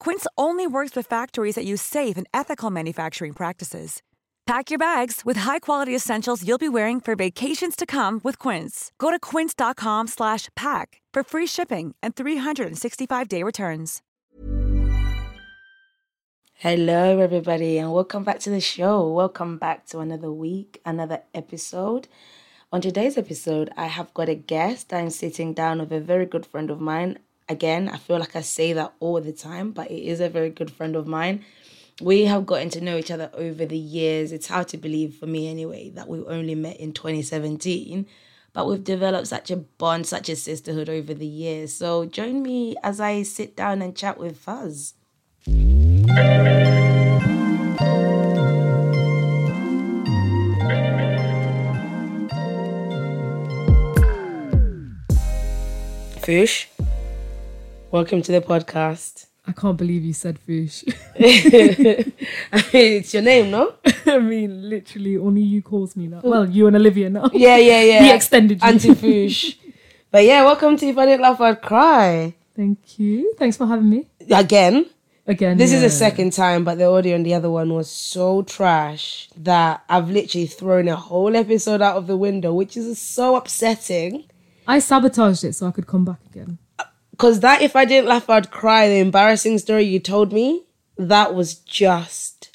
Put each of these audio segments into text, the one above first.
Quince only works with factories that use safe and ethical manufacturing practices. Pack your bags with high-quality essentials you'll be wearing for vacations to come with Quince. Go to quince.com/pack for free shipping and 365-day returns. Hello, everybody, and welcome back to the show. Welcome back to another week, another episode. On today's episode, I have got a guest. I'm sitting down with a very good friend of mine. Again, I feel like I say that all the time, but it is a very good friend of mine. We have gotten to know each other over the years. It's hard to believe, for me anyway, that we only met in 2017, but we've developed such a bond, such a sisterhood over the years. So join me as I sit down and chat with Fuzz. Fish, welcome to the podcast. I can't believe you said fish. I mean, it's your name, no? I mean, literally, only you calls me that. Well, you and Olivia now. Yeah, yeah, yeah. The extended you. Anti Fish. but yeah, welcome to If I Didn't Laugh, I'd Cry. Thank you. Thanks for having me Again, again. this is yeah. the second time, but the audio on the other one was so trash that I've literally thrown a whole episode out of the window, which is so upsetting. I sabotaged it so I could come back again. Because that, if I didn't laugh, I'd cry. The embarrassing story you told me, that was just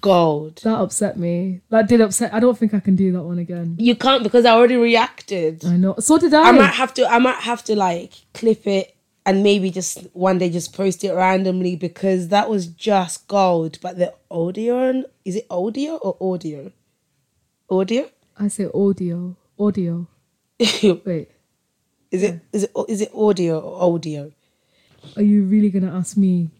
gold. That upset me. That did upset. I don't think I can do that one again. You can't because I already reacted. I know. So did I. I might have to. I might have to like clip it and maybe just one day just post it randomly because that was just gold. But the audio, is it audio or audio? Audio. I say audio. Audio. is it is it is it audio or audio, Are you really gonna ask me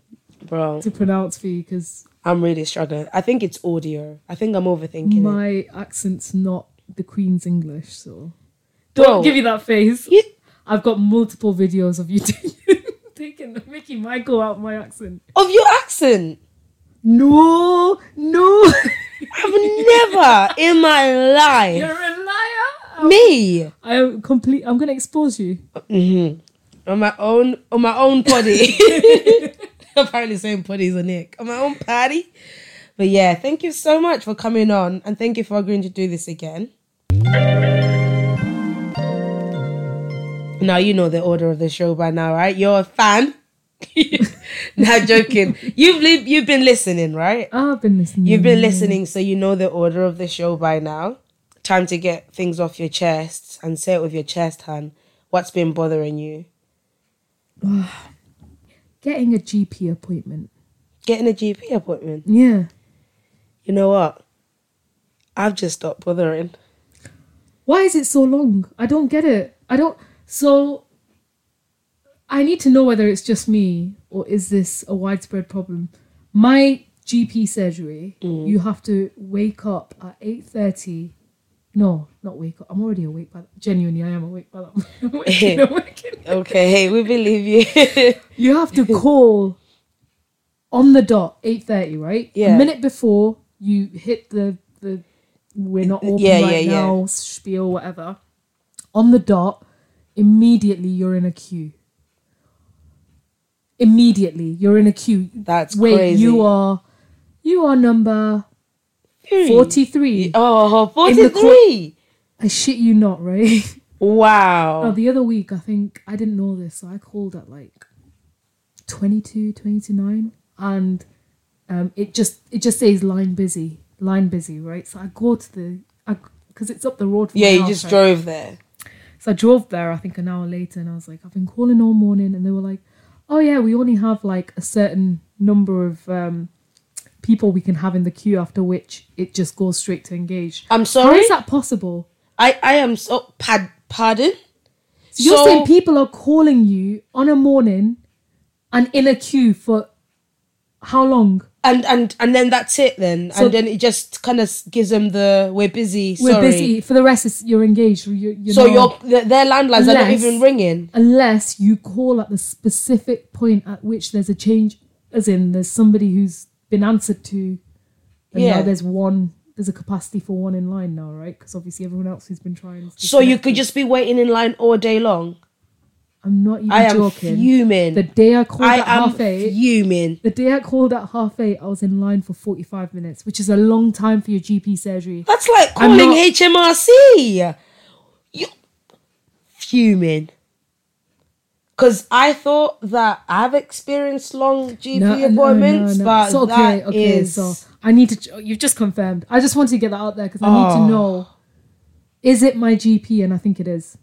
bro? to pronounce for you? Because I'm really struggling. I think it's audio. I think I'm overthinking it. my accent's not the Queen's English, so don't give you that face. You- I've got multiple videos of you taking, taking the Mickey Michael out my accent. Of your accent, No, no, I've never in my life. you're a liar. Me I am complete. I'm gonna expose you. Mm-hmm. on my own on my own body. Apparently, same potty as a Nick on my own party. But yeah, thank you so much for coming on, and thank you for agreeing to do this again. Now you know the order of the show by now, right? You're a fan. Not joking. You've li- you've been listening, right? I've been listening. You've been listening, so you know the order of the show by now. Time to get things off your chest and say it with your chest, Han. What's been bothering you? Getting a GP appointment. Getting a GP appointment. Yeah. You know what? I've just stopped bothering. Why is it so long? I don't get it. I don't. So, I need to know whether it's just me or is this a widespread problem. My GP surgery, mm. you have to wake up at eight thirty. No, not wake up. I'm already awake that. Genuinely, I am awake by that. I'm waking, I'm waking. Okay, we believe you. You have to call on the dot eight thirty, right? Yeah. A minute before you hit the the we're not open Yeah, right yeah, yeah. now, spiel, whatever. On the dot, immediately you're in a queue. Immediately you're in a queue. That's Wait, crazy. you are you are number forty three. Oh, In the 43. I shit you not, right? Wow. Oh, the other week, I think I didn't know this, so I called at like 22, 20 to 9, and um, it just it just says line busy, line busy, right? So I go to the, because it's up the road. From yeah, you house, just right? drove there. So I drove there, I think an hour later, and I was like, I've been calling all morning, and they were like, Oh yeah, we only have like a certain number of um, people we can have in the queue, after which it just goes straight to engage. I'm sorry. is that possible? I, I am so. Pad, pardon? So you're So- saying people are calling you on a morning and in a queue for how long? And, and and then that's it then. So- and then it just kind of gives them the we're busy. We're sorry. busy. For the rest, it's, you're engaged. You're, you're So not- your their landlines are not even ringing. unless you call at the specific point at which there's a change, as in there's somebody who's been answered to, and Yeah. now there's one. There's a capacity for one in line now, right? Because obviously everyone else who's been trying. So you could just be waiting in line all day long. I'm not even I am joking. fuming. The day I called I at half eight, fuming. the day I called at half eight, I was in line for 45 minutes, which is a long time for your GP surgery. That's like calling not- HMRC. You fuming. Because I thought that I've experienced long GP No, appointments, no, no. but So, okay, that okay. is- So I need to. You've just confirmed. I just wanted to get that out there because I need Oh. to know: is it my GP? And I think it is.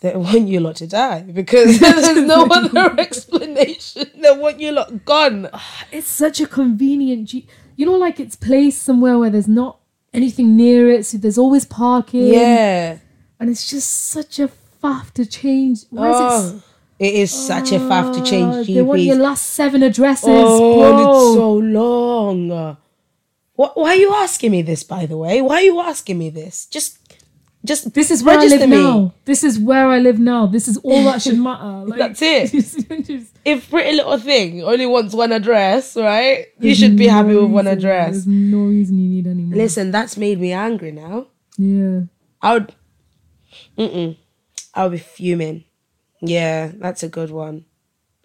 they want you lot to die because there's no other explanation. They want you lot gone. It's such a convenient G. You know, like it's placed somewhere where there's not anything near it, so there's always parking. Yeah. and it's just such a faff to change. Why is it? Oh, it is such a faff to change Oh, GPs. They want your last seven addresses, oh, it's oh. so long. What, why are you asking me this, by the way? Why are you asking me this? Just, just This is where I live me. now. This is where I live now. This is all that should matter. Like, That's it. just- If Pretty Little Thing only wants one address, right? You should be happy no with one address. There's no reason you need any more. Listen, that's made me angry now. Yeah. I would, mm-mm, I would be fuming. Yeah, that's a good one.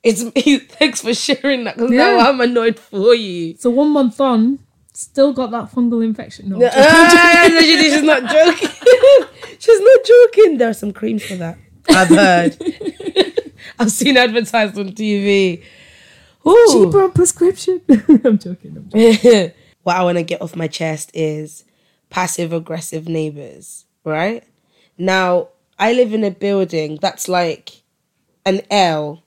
It's me. thanks for sharing that because Yeah. now I'm annoyed for you. So one month on, still got that fungal infection. No, no, she- she's not joking. she's not joking. There are some creams for that. I've heard. I've seen advertised on TV. Ooh. cheaper on prescription. I'm joking. I'm joking. what I want to get off my chest is passive aggressive neighbors, right? Now, I live in a building that's like an L.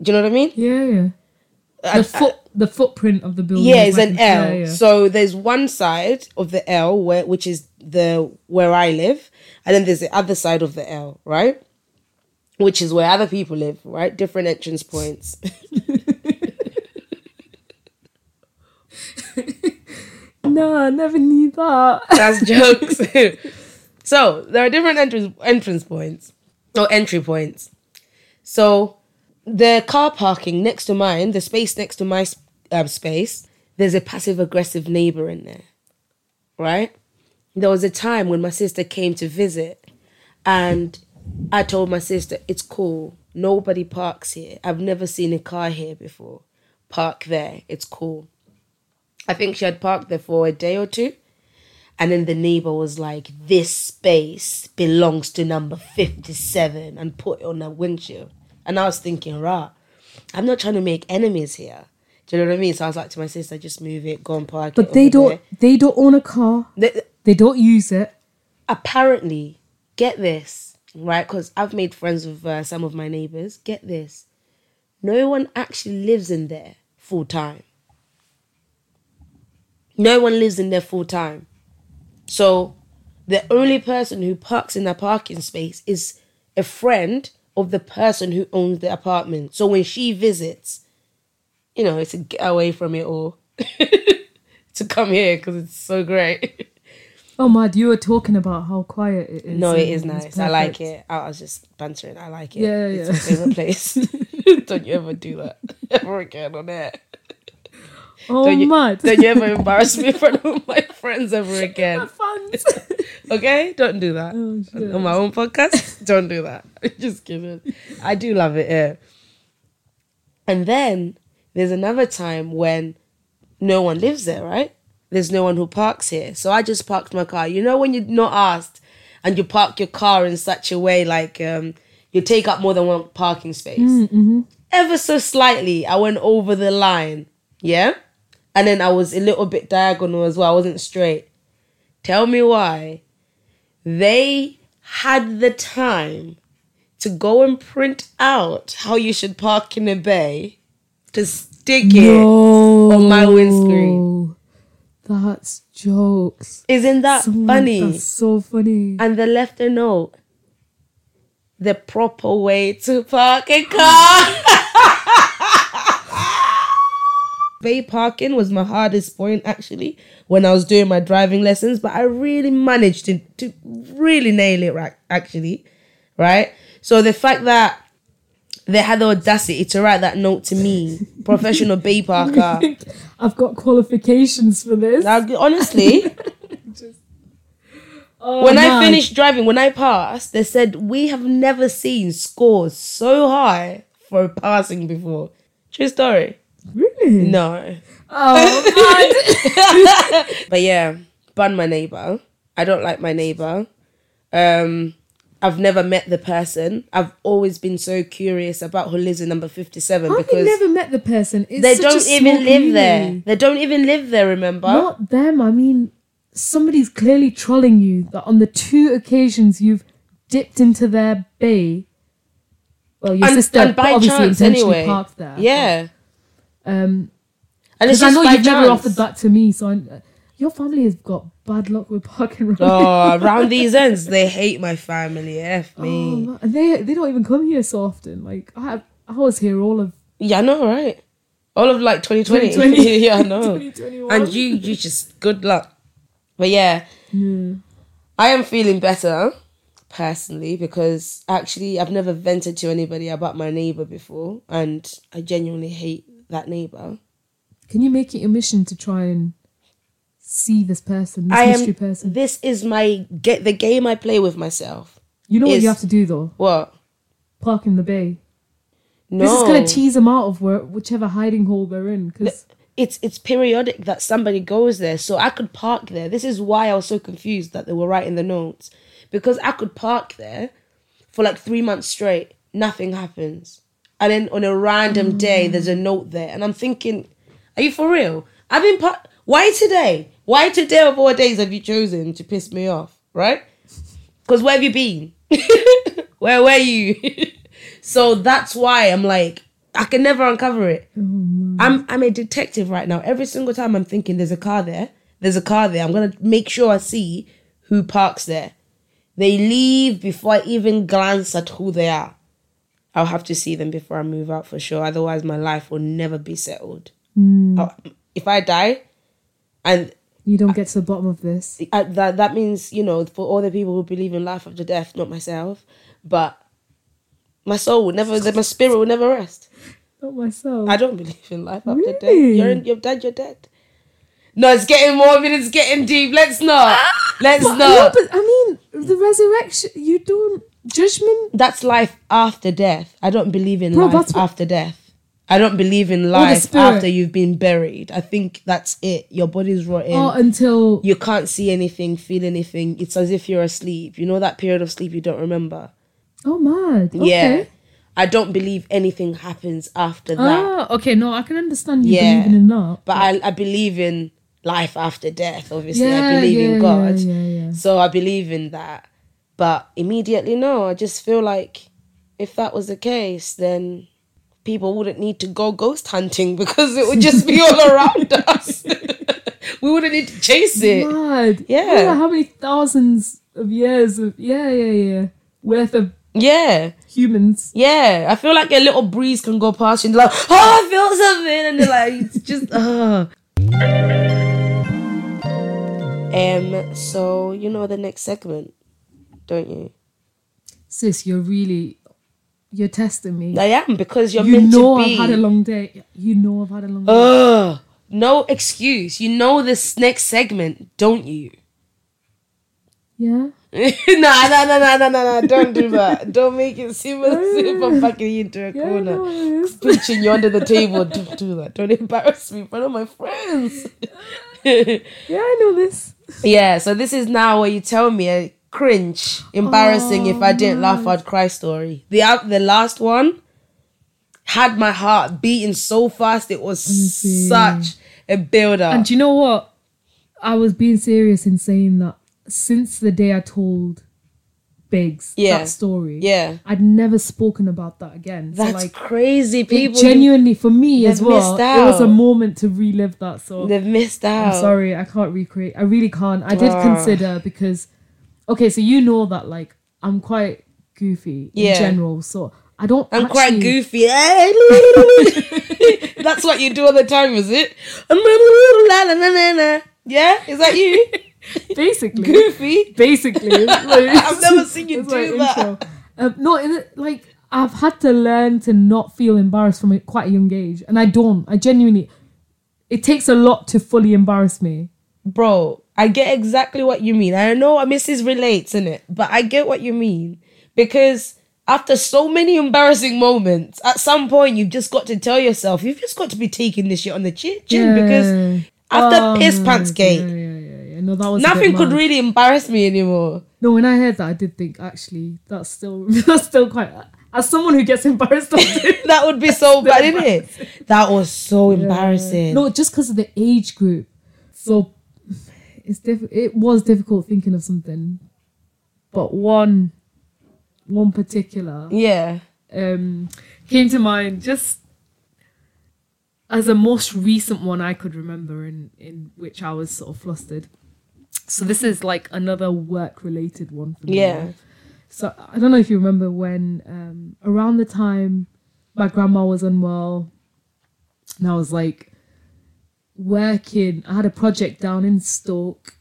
Do you know what I mean? Yeah, yeah. I- The foot, the footprint of the building. yeah, is it's like- an L. yeah. So there's one side of the L where which is the where I live, and then there's the other side of the L, right? Which is where other people live, right? Different entrance points. no, I never knew that. That's jokes. so there are different entrance entrance points or entry points. So the car parking next to mine, the space next to my um, space, there's a passive aggressive neighbor in there, right? There was a time when my sister came to visit, and I told my sister, "It's cool. Nobody parks here. I've never seen a car here before. Park there. It's cool." I think she had parked there for a day or two. And then the neighbor was like, This space belongs to number 57 and put it on the windshield. And I was thinking, right, I'm not trying to make enemies here. Do you know what I mean? So I was like to my sister, just move it, go and park it. But they don't. there." They don't own a car. They- They don't use it. apparently, get this, right? Because I've made friends with uh, some of my neighbors. Get this. No one actually lives in there full time. No one lives in there full time. So the only person who parks in that parking space is a friend of the person who owns the apartment. So when she visits, you know, it's to get away from it all. to come here because it's so great. Oh, Mad, you were talking about how quiet it is. No, it is nice. I like it. I was just bantering. I like it. Yeah, it's yeah. my favorite place. Don't you ever do that ever again on air. Oh, don't you, mad. Don't you ever embarrass me in front of my friends ever again. Fans. Okay? Don't do that. Oh. On my own podcast, don't do that. Just kidding. I do love it here. And then there's another time when no one lives there, right? There's no one who parks here. So I just parked my car. You know when you're not asked and you park your car in such a way like um you take up more than one parking space. Ever so slightly, I went over the line. Yeah? And then I was a little bit diagonal as well. I wasn't straight. Tell me why. They had the time to go and print out how you should park in a bay to stick it on my windscreen. That's jokes. Isn't that So- funny? That's so funny. And they left a note. The proper way to park a car. Bay parking was my hardest point actually when I was doing my driving lessons, but I really managed to, to really nail it right actually. Right? So the fact that they had the audacity to write that note to me, professional bay parker. I've got qualifications for this. Now, honestly, Oh, when I finished driving, when I passed, they said we have never seen scores so high for passing before. True story. Really? No, Oh, but yeah, bun my neighbor. I don't like my neighbor. Um, I've never met the person. I've always been so curious about who lives in number fifty-seven I've because never met the person. It's they such don't small even live there. They don't even live there. Remember? Not them. I mean, somebody's clearly trolling you that on the two occasions you've dipped into their bay. Well, your and, sister and by obviously chance intentionally anyway. parked there. Yeah, Um, and it's I know you've never offered that to me, so I, your family has got bad luck with parking. Around Oh, around these ends, they hate my family. F Oh, me. And they they don't even come here so often. Like I I was here all of Yeah, I know, right? All of like 2020. 2020. yeah, I know. And you, you just good luck. But yeah, I am feeling better personally because actually I've never vented to anybody about my neighbor before, and I genuinely hate that neighbor. Can you make it your mission to try and see this person, this I mystery am. person? This is my get the game I play with myself. You know what you have to do though? What? Park in the bay. No. This is gonna tease them out of where, whichever hiding hole they're in. Because it's it's periodic that somebody goes there so i could park there this is why i was so confused that they were writing the notes because i could park there for like three months straight nothing happens and then on a random day mm. there's a note there and i'm thinking are you for real i've been par- why today why today of all days have you chosen to piss me off right because where have you been where were you so that's why i'm like i can never uncover it oh, I'm I'm a detective right now. Every single time I'm thinking there's a car there, there's a car there. I'm gonna make sure I see who parks there. They leave before I even glance at who they are. I'll have to see them before I move out for sure. Otherwise, my life will never be settled. Mm. I'll- If I die, and you don't get to the bottom of this. I, that that means you know for all the people who believe in life after death, not myself, but my soul would never, my spirit would never rest. Not myself. I don't believe in life after death. You're in, you're dead. You're dead. No, it's getting morbid. It's getting deep. Let's not. Let's But, not. no, but I mean, the resurrection. You don't judgment. That's life after death. I don't believe in Bro, life that's what- after death. I don't believe in life after you've been buried. I think that's it. Your body's rotten. Oh, until you can't see anything, feel anything. It's as if you're asleep. You know that period of sleep you don't remember. oh, mad. Okay. Yeah. I don't believe anything happens after that. Ah, okay. No, I can understand you Yeah. believing in that. But I, I believe in life after death, obviously. I Yeah, believe in God. yeah, yeah, yeah. So I believe in that. But immediately, no, I just feel like if that was the case, then people wouldn't need to go ghost hunting because it would just be all around us. we wouldn't need to chase it. Mad. Yeah. I how many thousands of years of yeah, yeah, yeah, worth of Yeah. humans. Yeah, I feel like a little breeze can go past you and like, oh, I feel something. And they're like, it's just, uh. Um, so you know the next segment, don't you? Sis, you're really you're testing me. I am because you're you meant know to be. I've had a long day. You know I've had a long day. Ugh, no excuse. You know this next segment, don't you? Yeah. no, no, no, no, no, no, no. Don't do that. Don't make it seem as if I'm backing you into a Yeah, corner. is. You under the table. Don't do that. Don't embarrass me in front of my friends. Yeah, I know this. yeah, so this is now where you tell me a cringe, embarrassing if I didn't laugh I'd cry story. The out the last one had my heart beating so fast it was see. such a build up. And do you know what? I was being serious in saying that since the day I told Biggs Yeah. that story, Yeah. I'd never spoken about that again. That's so like crazy. People genuinely for me as well. It was a moment to relive that. So they've missed out. I'm sorry, I can't recreate. I really can't. I did consider because, okay, so you know that like I'm quite goofy in Yeah. general, so I don't. I'm quite actually- goofy. That's what you do all the time, is it? Yeah, is that you? Basically, Goofy. basically, I've never seen you it's my do that. intro. Um, no, in it, like I've had to learn to not feel embarrassed from a, quite a young age, and I don't. I genuinely, it takes a lot to fully embarrass me. Bro, I get exactly what you mean. I know Mrs. relates in it, but I get what you mean because after so many embarrassing moments, at some point you've just got to tell yourself you've just got to be taking this shit on the chin, chin because after Oh, piss pants yeah, gate, yeah, yeah, yeah. No, that was nothing could mad. really embarrass me anymore. No, when I heard that, I did think actually that's still that's still quite. As someone who gets embarrassed, That would be so bad, isn't it? That was so embarrassing. no, just because of the age group. So it's diff- It was difficult thinking of something, but one, one particular Yeah. um came to mind just as a most recent one I could remember in in which I was sort of flustered. So this is like another work related one for me. Yeah. So I don't know if you remember when um around the time my grandma was unwell and I was like working I had a project down in Stoke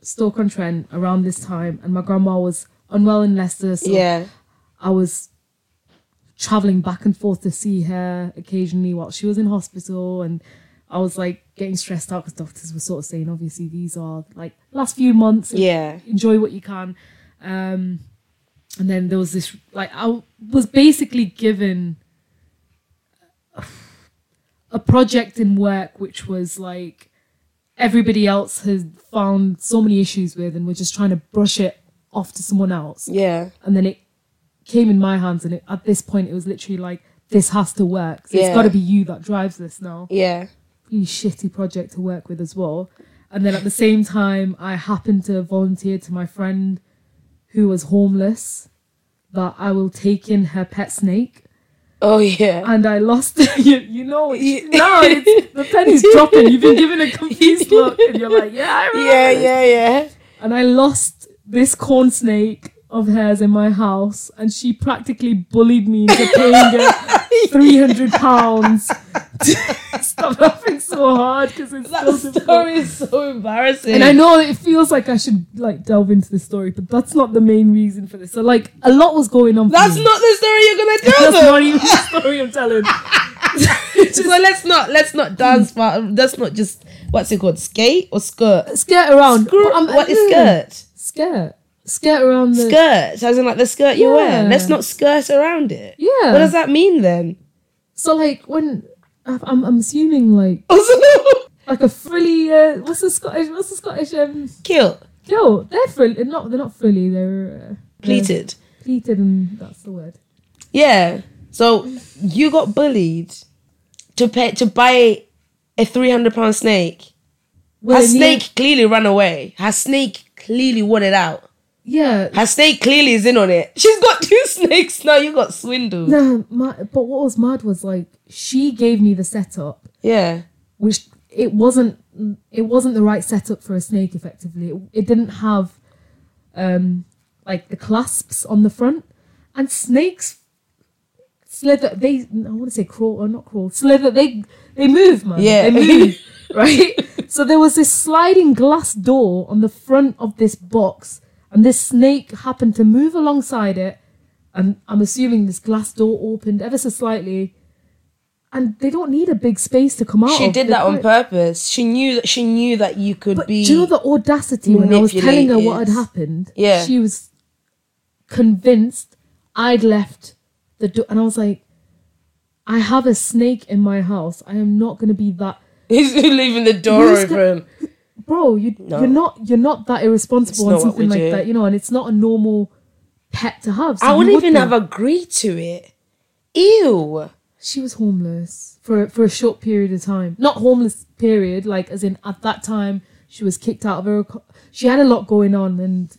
Stoke on Trent around this time and my grandma was unwell in Leicester so Yeah. I was traveling back and forth to see her occasionally while she was in hospital and I was like getting stressed out because doctors were sort of saying obviously these are like last few months Yeah. enjoy what you can um and then there was this like I was basically given a project in work which was like everybody else had found so many issues with and we're just trying to brush it off to someone else Yeah. and then it came in my hands and it, at this point it was literally like this has to work so Yeah. it's got to be you that drives this now Yeah. really shitty project to work with as well and then at the same time i happened to volunteer to my friend who was homeless that i will take in her pet snake Oh yeah. and i lost you, you know no it's, the penny's dropping you've been given a confused look and you're like yeah I remember Yeah, yeah, yeah. and I lost this corn snake of hers in my house, and she practically bullied me into paying her three hundred pounds. Stop laughing so hard because it's That so difficult. story is so embarrassing. And I know it feels like I should like delve into the story, but that's not the main reason for this. So like a lot was going on. That's not the story you're gonna tell That's not even the story I'm telling. so let's not let's not dance part. Let's not just what's it called? Skate or skirt? Skirt around. But I'm- what is mm, skirt? Skirt. Skirt around the. Skirt, as in like the skirt you wear. Let's not skirt around it. Yeah. What does that mean then? So like when I'm, I'm assuming like like a frilly. Uh, what's the Scottish? What's the Scottish? Um, kilt, no, they're frilly. They're not. They're not frilly. They're uh, pleated. they're pleated, and that's the word. Yeah. So you got bullied to pay to buy a three hundred pound snake. Well, Her snake clearly ran away. Her snake clearly wanted out. Yeah. Her snake clearly is in on it. She's got two snakes now. You got swindled. No, my, but what was mad was like she gave me the setup, Yeah. which it wasn't. It wasn't the right setup for a snake. Effectively, it, it didn't have, um, like the clasps on the front, and snakes slither. They I want to say crawl or not crawl. Slither. They they move, man. Yeah. they move. right. So there was this sliding glass door on the front of this box, and this snake happened to move alongside it. And I'm assuming this glass door opened ever so slightly, and they don't need a big space to come out. She of. did They're that on quite- purpose. She knew that she knew that you could But be. do you know the audacity when I was telling her what had manipulated. happened? Yeah. She was convinced I'd left the door. And I was like, I have a snake in my house. I am not going to be that. He's leaving the door Who's go- open. Bro, you, No. you're not you're not that irresponsible on something like do. that, you know, and it's not a normal pet to have. So I wouldn't would even have agreed to it. Ew. She was homeless for for a short period of time. Not homeless period, like as in at that time she was kicked out of her. She had a lot going on, and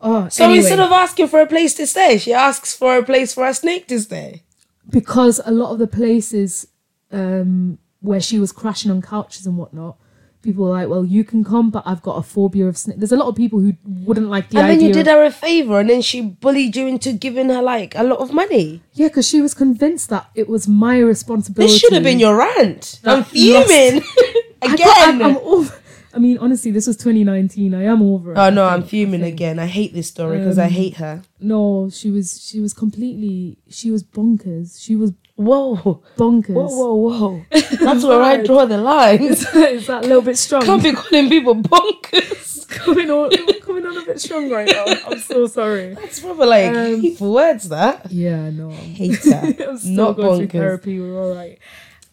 oh, So anyway, instead of asking for a place to stay, she asks for a place for a snake to stay. because a lot of the places um, where she was crashing on couches and whatnot, people were like, "Well, you can come, but I've got a phobia of snakes." There's a lot of people who wouldn't like the and then you did her a favor, and then she bullied you into giving her like a lot of money. yeah, because she was convinced that it was my responsibility. This should have been your rant. I'm fuming again. I'm, I'm over. I mean, honestly, this was 2019. I am over. it, oh no, I I'm think- I fuming again. I hate this story because I Um, hate her. No, she was she was completely she was bonkers. She was Whoa, bonkers. whoa, whoa, whoa! That's where I draw the line. Is that a little bit strong? Can't be calling people bonkers. coming on coming on a bit strong right now. I'm so sorry. That's probably like Um, hateful words. That Yeah, no. I'm, hater, I'm still not going through bonkers. therapy. We're all right.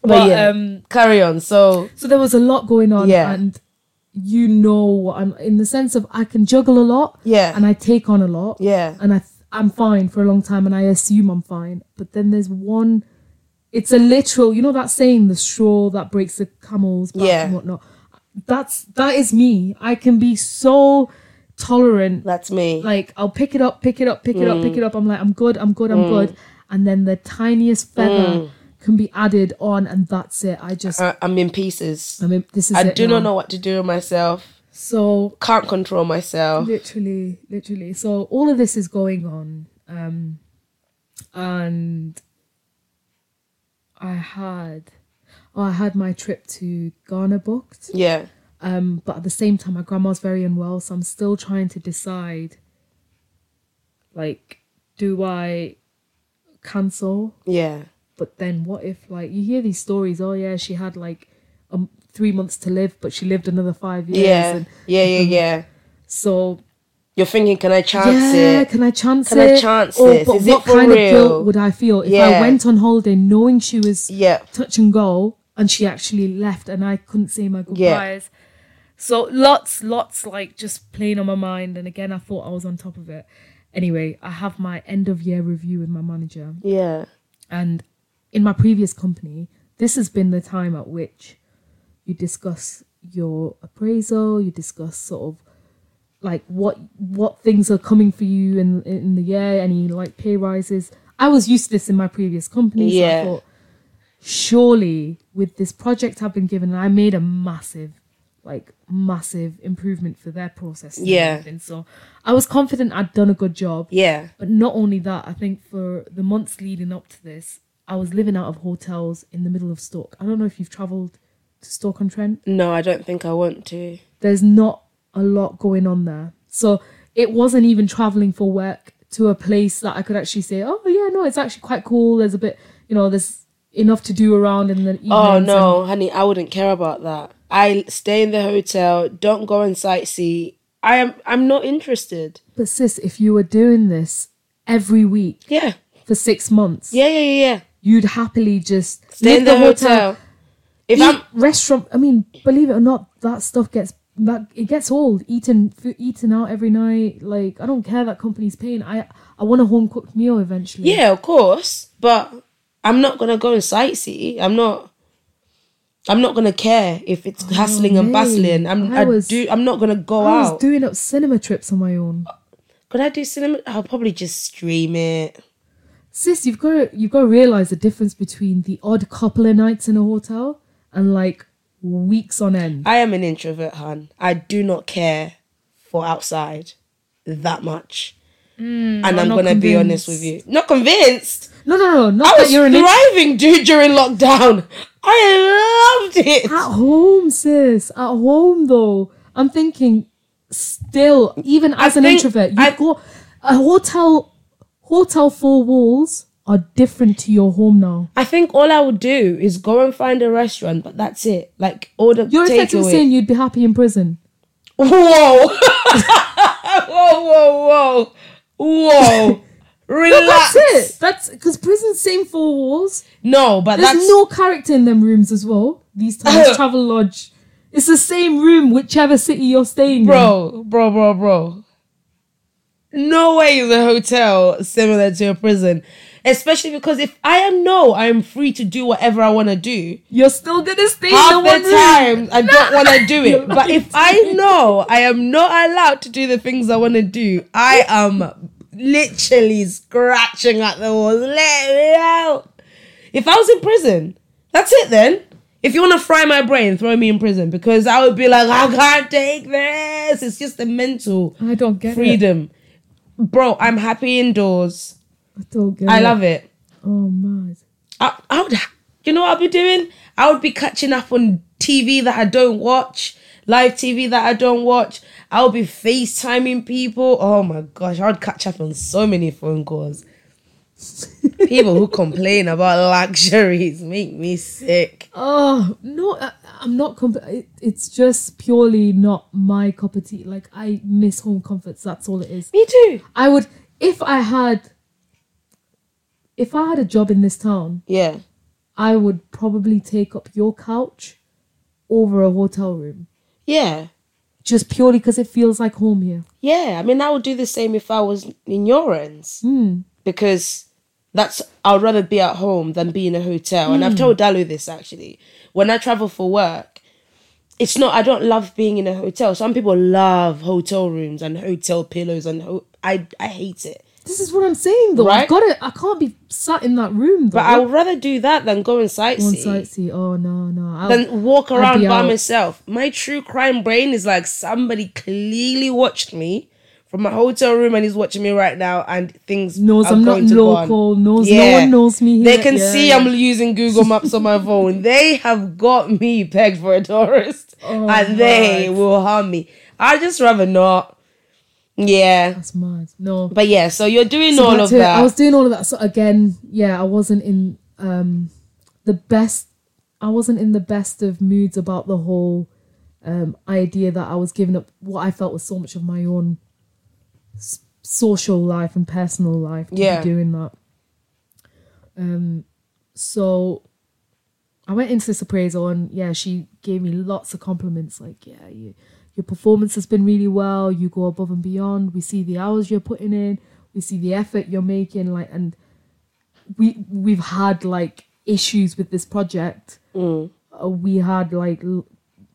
But, But, yeah, um, carry on. So so there was a lot going on, Yeah. and you know what I'm in the sense of I can juggle a lot, yeah, and I take on a lot, yeah, and I th- I'm fine for a long time, and I assume I'm fine. But then there's one. It's a literal, you know that saying, the straw that breaks the camel's back Yeah. and whatnot. That's that is me. I can be so tolerant that's me. like I'll pick it up, pick it up, pick it up, pick mm. it up. I'm like, I'm good, I'm good, I'm mm. good. And then the tiniest feather mm. can be added on, and that's it. I just, I, I'm in pieces. I mean, this is I do now. not know what to do with myself. So Can't control myself. literally, literally. So all of this is going on, um, and I had, oh, I had my trip to Ghana booked. Yeah, Um, but at the same time, my grandma's very unwell, so I'm still trying to decide. Like, do I cancel? yeah, But then, what if like you hear these stories? Oh yeah, she had like um three months to live, but she lived another five years. yeah, And yeah, yeah, yeah. so You're thinking, can I chance yeah, it? can I chance Can it? I chance or, this? But Is it what kind of real? guilt would I feel if I went on holiday knowing she was Yeah, touch and go and she actually left and I couldn't say my goodbyes. So lots, lots like just playing on my mind. And again, I thought I was on top of it. Anyway, I have my end of year review with my manager. yeah, And in my previous company, this has been the time at which you discuss your appraisal, you discuss sort of like what what things are coming for you in in the year, any like pay rises. I was used to this in my previous company, so Yeah. I thought surely with this project I've been given, and I made a massive, like massive improvement for their process. Yeah. everything. So I was confident I'd done a good job. yeah. But not only that, I think for the months leading up to this, I was living out of hotels in the middle of Stoke. I don't know if you've travelled to Stoke on Trent. No, I don't think I want to. There's not a lot going on there. So it wasn't even travelling for work to a place that I could actually say, oh, yeah, no, it's actually quite cool. There's a bit, you know, there's enough to do around in the oh, evenings. Oh and- no, honey, I wouldn't care about that. I stay in the hotel. Don't go and sightsee. I am. I'm not interested. But sis, if you were doing this every week Yeah, for six months, yeah, yeah, yeah. yeah. you'd happily just Stay in the, hotel. If eat I'm restaurant. I mean, believe it or not, that stuff gets that it gets old. Eating food, eating out every night. Like I don't care that company's paying. I I want a home cooked meal eventually. Yeah, of course. But I'm not gonna go and sightsee. I'm not. I'm not gonna care if it's oh, hustling and bustling. I'm. I I, was- do. I'm not gonna go I was out. doing up cinema trips on my own. Could I do cinema? I'll probably just stream it. Sis, you've got to you've got to realize the difference between the odd couple of nights in a hotel and like weeks on end. I am an introvert, hun. I do not care for outside that much. and I'm, Mm, not gonna be honest with you. Not convinced. No, no, no, not I that was you're an thriving dude during lockdown. I loved it. At home, sis. At home, though. I'm thinking, still, even as an think- introvert, you've I- got a hotel, hotel four walls are different to your home now. I think all I would do is go and find a restaurant, but that's it. Like order You're effectively saying you'd be happy in prison. Whoa. whoa, whoa, whoa. Whoa. Relax. That's it. That's because prison's same four walls. No, but There's no character in them rooms as well. These times Travelodge. It's the same room, whichever city you're staying in. bro, bro, bro, bro. No way is a hotel similar to a prison. Especially because if I am no, I am free to do whatever I want to do. You're still gonna stay Half the the time I don't want to do it. But if I know I am not allowed to do the things I want to do, I am literally scratching at the walls. Let me out. If I was in prison, that's it then. If you want to fry my brain, throw me in prison because I would be like, I can't take this. It's just a mental I don't get it. freedom. Bro, I'm happy indoors. I I love it. Oh mad. I, I would, you know what I'd be doing? I would be catching up on TV that I don't watch, live TV that I don't watch. I would be FaceTiming people. Oh my gosh, I would catch up on so many phone calls. people who complain about luxuries make me sick. Oh no, I, I'm not. It, it's just purely not my cup of tea. Like I miss home comforts. That's all it is. Me too. I would if I had if I had a job in this town, Yeah. I would probably take up your couch over a hotel room. Yeah. Just purely because it feels like home here. Yeah. I mean, I would do the same if I was in your ends. Hmm. because that's I would rather be at home than be in a hotel. And I've told Dalu this actually. When I travel for work, it's not I don't love being in a hotel. Some people love hotel rooms and hotel pillows and ho- I I hate it. This is what I'm saying though. Right? I've got to I can't be sat in that room though. But I would rather do that than go and sightsee. sightsee. Oh no, no. I'll, Than walk around by out. myself. My true crime brain is like somebody clearly watched me from a hotel room and he's watching me right now and things knows I'm not local. Knows no one knows me. Here. They can Yeah, see yeah. I'm using Google Maps on my phone. They have got me pegged for a tourist, Oh, and they will harm me. I just rather not. Yeah, That's mad. No. but yeah. So you're doing So all of it. that. I was doing all of that. So again, yeah, I wasn't in um the best. I wasn't in the best of moods about the whole um idea that I was giving up what I felt was so much of my own s- social life and personal life to Yeah. be doing that. Um, so I went into this appraisal and yeah, she gave me lots of compliments. Like, yeah, you, your performance has been really well. You go above and beyond. We see the hours you're putting in. We see the effort you're making. Like, and we we've had like issues with this project. Uh, we had like l-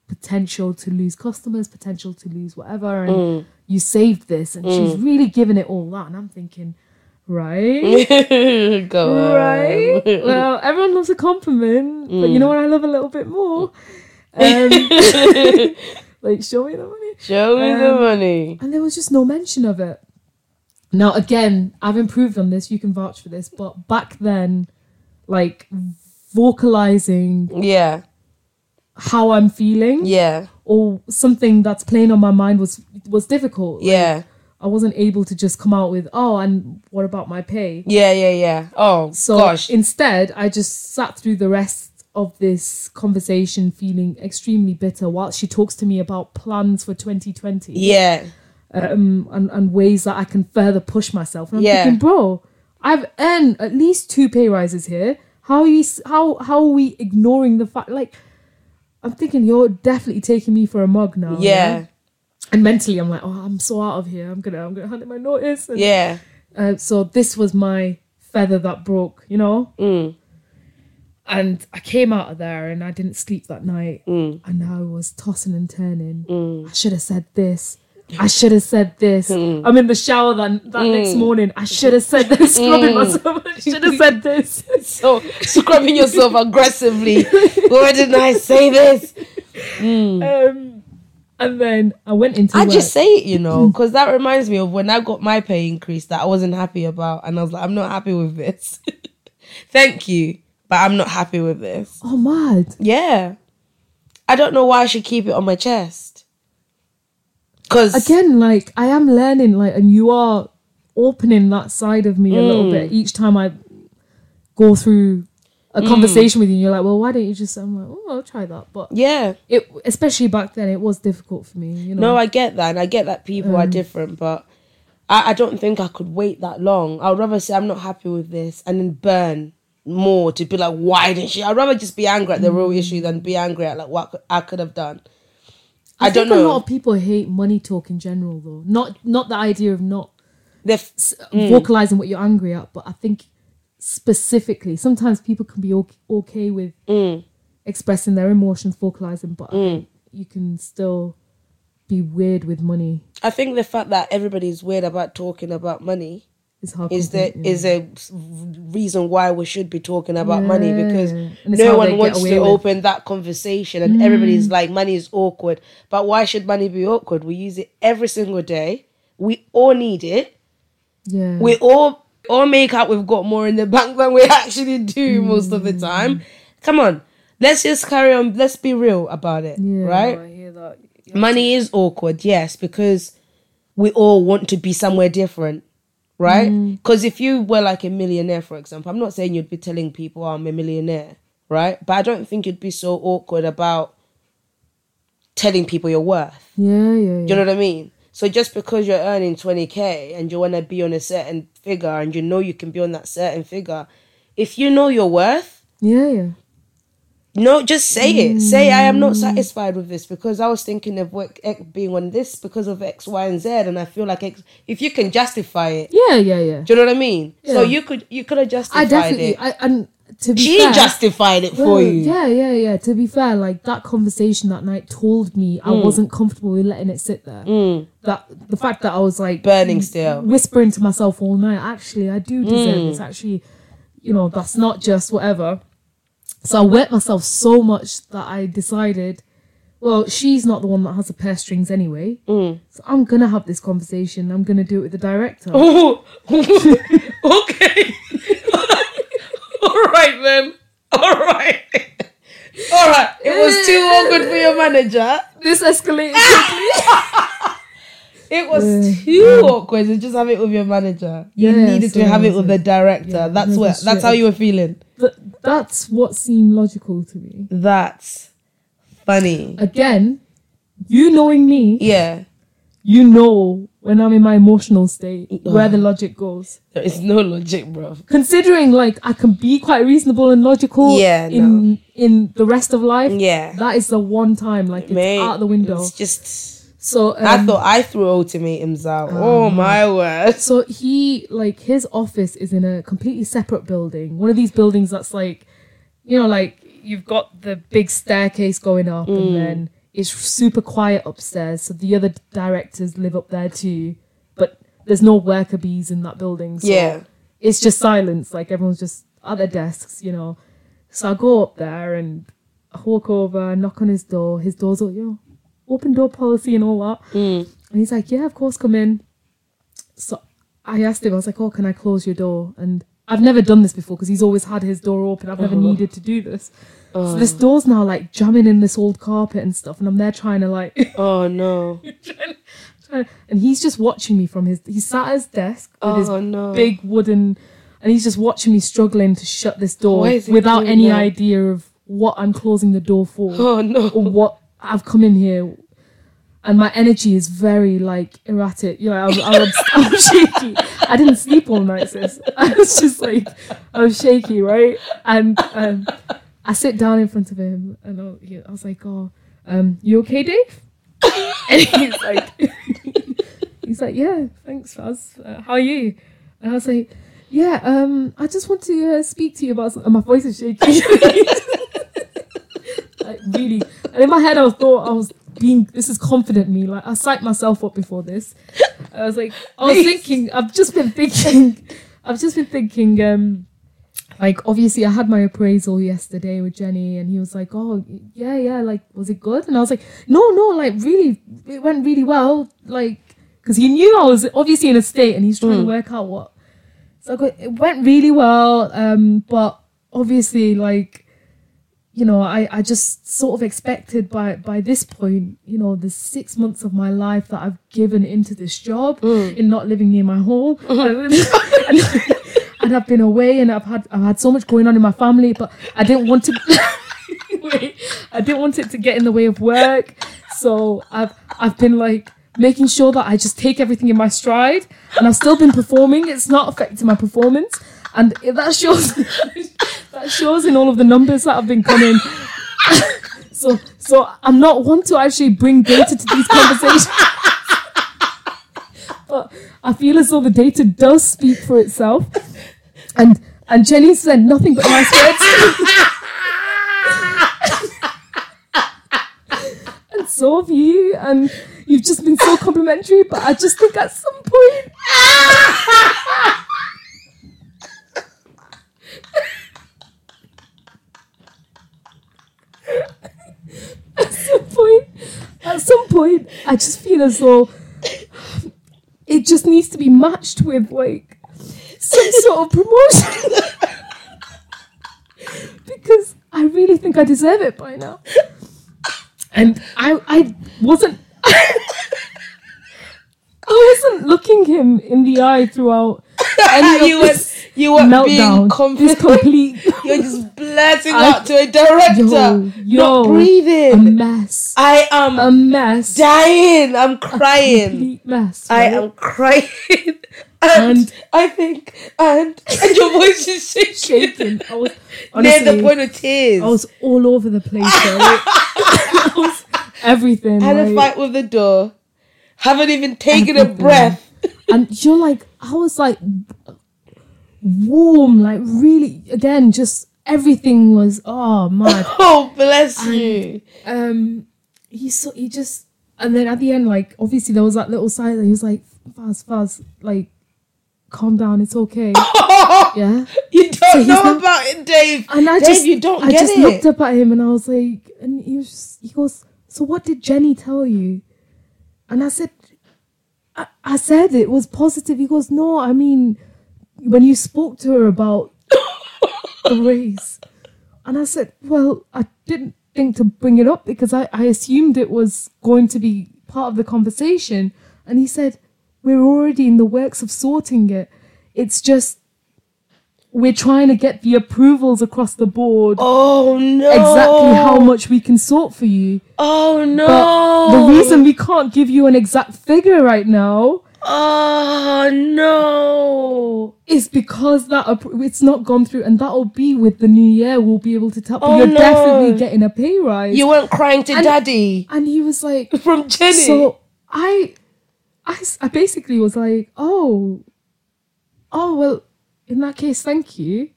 potential to lose customers, potential to lose whatever, and you saved this. And she's really giving it all that. And I'm thinking, right. go on. Right. well, everyone loves a compliment, but you know what I love a little bit more? Um, like, show me the money. Show me the Um, money. And there was just no mention of it. Now, again, I've improved on this. You can vouch for this. But back then, like, vocalizing Yeah, how I'm feeling yeah, or something that's playing on my mind was was difficult. Like, yeah, I wasn't able to just come out with, oh, and what about my pay? yeah, yeah, yeah. Oh So gosh, instead, I just sat through the rest of this conversation feeling extremely bitter while she talks to me about plans for 2020 yeah, um, and, and ways that I can further push myself. And I'm Yeah. thinking, bro, I've earned at least two pay rises here. How are you? How how are we ignoring the fact? Like, I'm thinking you're definitely taking me for a mug now. yeah, And mentally, I'm like, oh, I'm so out of here. I'm gonna I'm gonna hand in my notice. And, yeah. uh, so this was my feather that broke, you know. Mm. And I came out of there and I didn't sleep that night. Mm. And I was tossing and turning. I should have said this. I should have said this. Mm. I'm in the shower that, that next morning. I should have said this. Scrubbing myself. I should have said this. So scrubbing yourself aggressively. Why didn't I say this? um, and then I went into I work. just say it, you know, because that reminds me of when I got my pay increase that I wasn't happy about, and I was like, I'm not happy with this. Thank you, but I'm not happy with this. oh, mad. Yeah, I don't know why I should keep it on my chest. Because again like i am learning like and you are opening that side of me a little mm. bit each time i go through a mm. conversation with you and you're like, well, why don't you just I'm like, oh I'll try that. But Yeah. it especially back then it was difficult for me, you know. No, I get that, and I get that people are um, different, but I, I don't think I could wait that long. I'd rather say I'm not happy with this and then burn more to be like, why didn't she? I'd rather just be angry at the real mm. issue than be angry at like what I could have done. I, don't think know. a lot of people hate money talk in general though. Not not the idea of not f- mm. vocalizing what you're angry at, but I think specifically sometimes people can be okay, okay with mm. expressing their emotions, vocalizing, but I think you can still be weird with money. I think the fact that everybody's weird about talking about money. Is the completely. is a s- reason why we should be talking about money because Yeah. And it's no one wants to with. open that conversation and everybody's like money is awkward but why should money be awkward we use it every single day we all need it yeah. we all all make out we've got more in the bank than we actually do most of the Mm. time come on let's just carry on let's be real about it yeah, right I hear that. money is awkward yes because we all want to be somewhere different right? Mm. Because if you were like a millionaire for example i'm not saying you'd be telling people "Oh, i'm a millionaire right? But i don't think you'd be so awkward about telling people your worth. Yeah, yeah, yeah. do you know what i mean? So just because you're earning 20k and you want to be on a certain figure and you know you can be on that certain figure if you know your worth yeah, yeah. No, just say it. Say I am Mm. not satisfied with this because I was thinking of what, X being on this because of X, Y, and Z, and I feel like X, if you can justify it, Yeah, yeah, yeah. do you know what I mean? So you could you could have justified I definitely it. I and to be she fair, justified it for Well, you. Yeah, yeah, yeah. To be fair, like that conversation that night told me Mm. I wasn't comfortable with letting it sit there. That the fact that I was like Burning still. whispering to myself all night. Actually, I do deserve Mm. this. Actually, you know, that's not just whatever. So I wet myself so much that I decided, well, she's not the one that has the purse strings anyway. Mm. So I'm gonna have this conversation. I'm gonna do it with the director. Oh, okay. All right then. All right. All right. It was too awkward for your manager. This escalated quickly. It was too um, awkward to just have it with your manager. You Yeah, needed so to have it with the director. that's no, what. that's That's how you were feeling. But that's what seemed logical to me. That's funny. Again, you knowing me, Yeah. you know when I'm in my emotional state where the logic goes. There is no logic, bro. Considering like I can be quite reasonable and logical Yeah, in in the rest of life. Yeah. That is the one time like it's Mate, out the window. It's just. So um, I thought I threw ultimatums out. oh my word. So he like his office is in a completely separate building. One of these buildings that's like, you know, like you've got the big staircase going up, Mm. and then it's super quiet upstairs. So the other directors live up there too, but there's no worker bees in that building. So Yeah. it's just silence. Like everyone's just at their desks, you know. So I go up there and I walk over, knock on his door. His door's all, yo, open door policy and all that. Mm. And he's like, yeah, of course, come in. So I asked him, I was like, oh, can I close your door? And I've never done this before because he's always had his door open. I've never needed to do this. So this door's now like jamming in this old carpet and stuff. And I'm there trying to like, Oh no. trying- and he's just watching me from his, He sat at his desk with his Oh no. big wooden, and he's just watching me struggling to shut this door Why is he without any that? idea of what I'm closing the door for Oh no. or what I've come in here. And my energy is very like erratic. You know, I'm, I'm, I'm shaky. I didn't sleep all night, sis. I was just like, I was shaky, right? And um, I sit down in front of him, and I, I was like, "Oh, um, you okay, Dave?" and he's like, he's like, "Yeah, thanks, Faz. Uh, how are you?" And I was like, "Yeah, um, I just want to uh, speak to you about." And my voice is shaky. Like really, and in my head, I was thought I was being. This is confident me. Like I psyched myself up before this. I was like, I was thinking. I've just been thinking. I've just been thinking. Um, like obviously, I had my appraisal yesterday with Jenny, and he was like, "Oh, yeah, yeah. Like, was it good?" And I was like, "No, no. Like, really, it went really well. Like, because he knew I was obviously in a state, and he's trying to work out what." So it went really well, um, but obviously, like you know, I, I just sort of expected by by this point, you know, the six months of my life that I've given into this job mm. in not living near my home. Uh-huh. and, and I've been away and I've had I've had so much going on in my family, but I didn't want to wait, I didn't want it to get in the way of work. So I've I've been like making sure that I just take everything in my stride and I've still been performing. It's not affecting my performance. And that shows that shows in all of the numbers that have been coming. so so I'm not one to actually bring data to these conversations. but I feel as though the data does speak for itself. And and Jenny said nothing but nice words. and so have you, and you've just been so complimentary. But I just think at some point, at some point, at some point, I just feel as though it just needs to be matched with like some sort of promotion. because I really think I deserve it by now. And I I wasn't I wasn't looking him in the eye throughout any of you this you were being meltdown. confident. This complete You're just blurting I- out to a director, yo, yo, not a mess. I am A mess. dying. I'm crying. A Complete mess. I am crying. And, And- I think, and and your voice is shaking, shaking. I was near the point of tears. I was all over the place. Right? I was everything. had a fight with the door. Haven't even taken a breath. and you're like i was like warm like really again just everything was oh mad Oh, bless you. um he so he just and then at the end like obviously there was that little side that he was like fuzz fuzz like calm down it's okay yeah You don't he's know about it, Dave. and i Dave, just you don't i just it. looked up at him and i was like and he was just, he goes so what did jenny tell you and i said I, I said it was positive he goes no i mean when you spoke to her about the race and i said well i didn't think to bring it up because i, I assumed it was going to be part of the conversation and he said we're already in the works of sorting it it's just we're trying to get the approvals across the board Oh no! exactly how much we can sort for you Oh no! but the reason we can't give you an exact figure right now Oh no! Is because that it's not gone through, and that'll be with the new year. We'll be able to tell. Oh, you're no. definitely getting a pay rise. You weren't crying to And- daddy and he was like, from Jenny. so I, I, I basically was like, oh, oh well, in that case, thank you.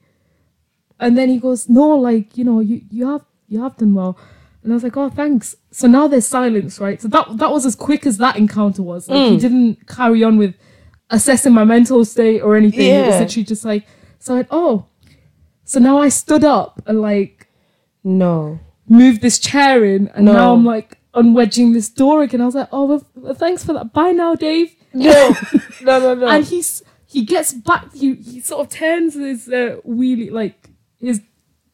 And then he goes, no, like you know, you you have you have done well. And I was like, oh, thanks. So now there's silence, right? So that that was as quick as that encounter was. Like Mm. he didn't carry on with assessing my mental state or anything. It was literally just like, so I went, oh. So now I stood up and like no. moved this chair in, and No. now I'm like unwedging this door again. I was like, oh, well, thanks for that. Bye now, Dave. No. no, no, no. And he's he gets back. He he sort of turns his uh, wheelie like his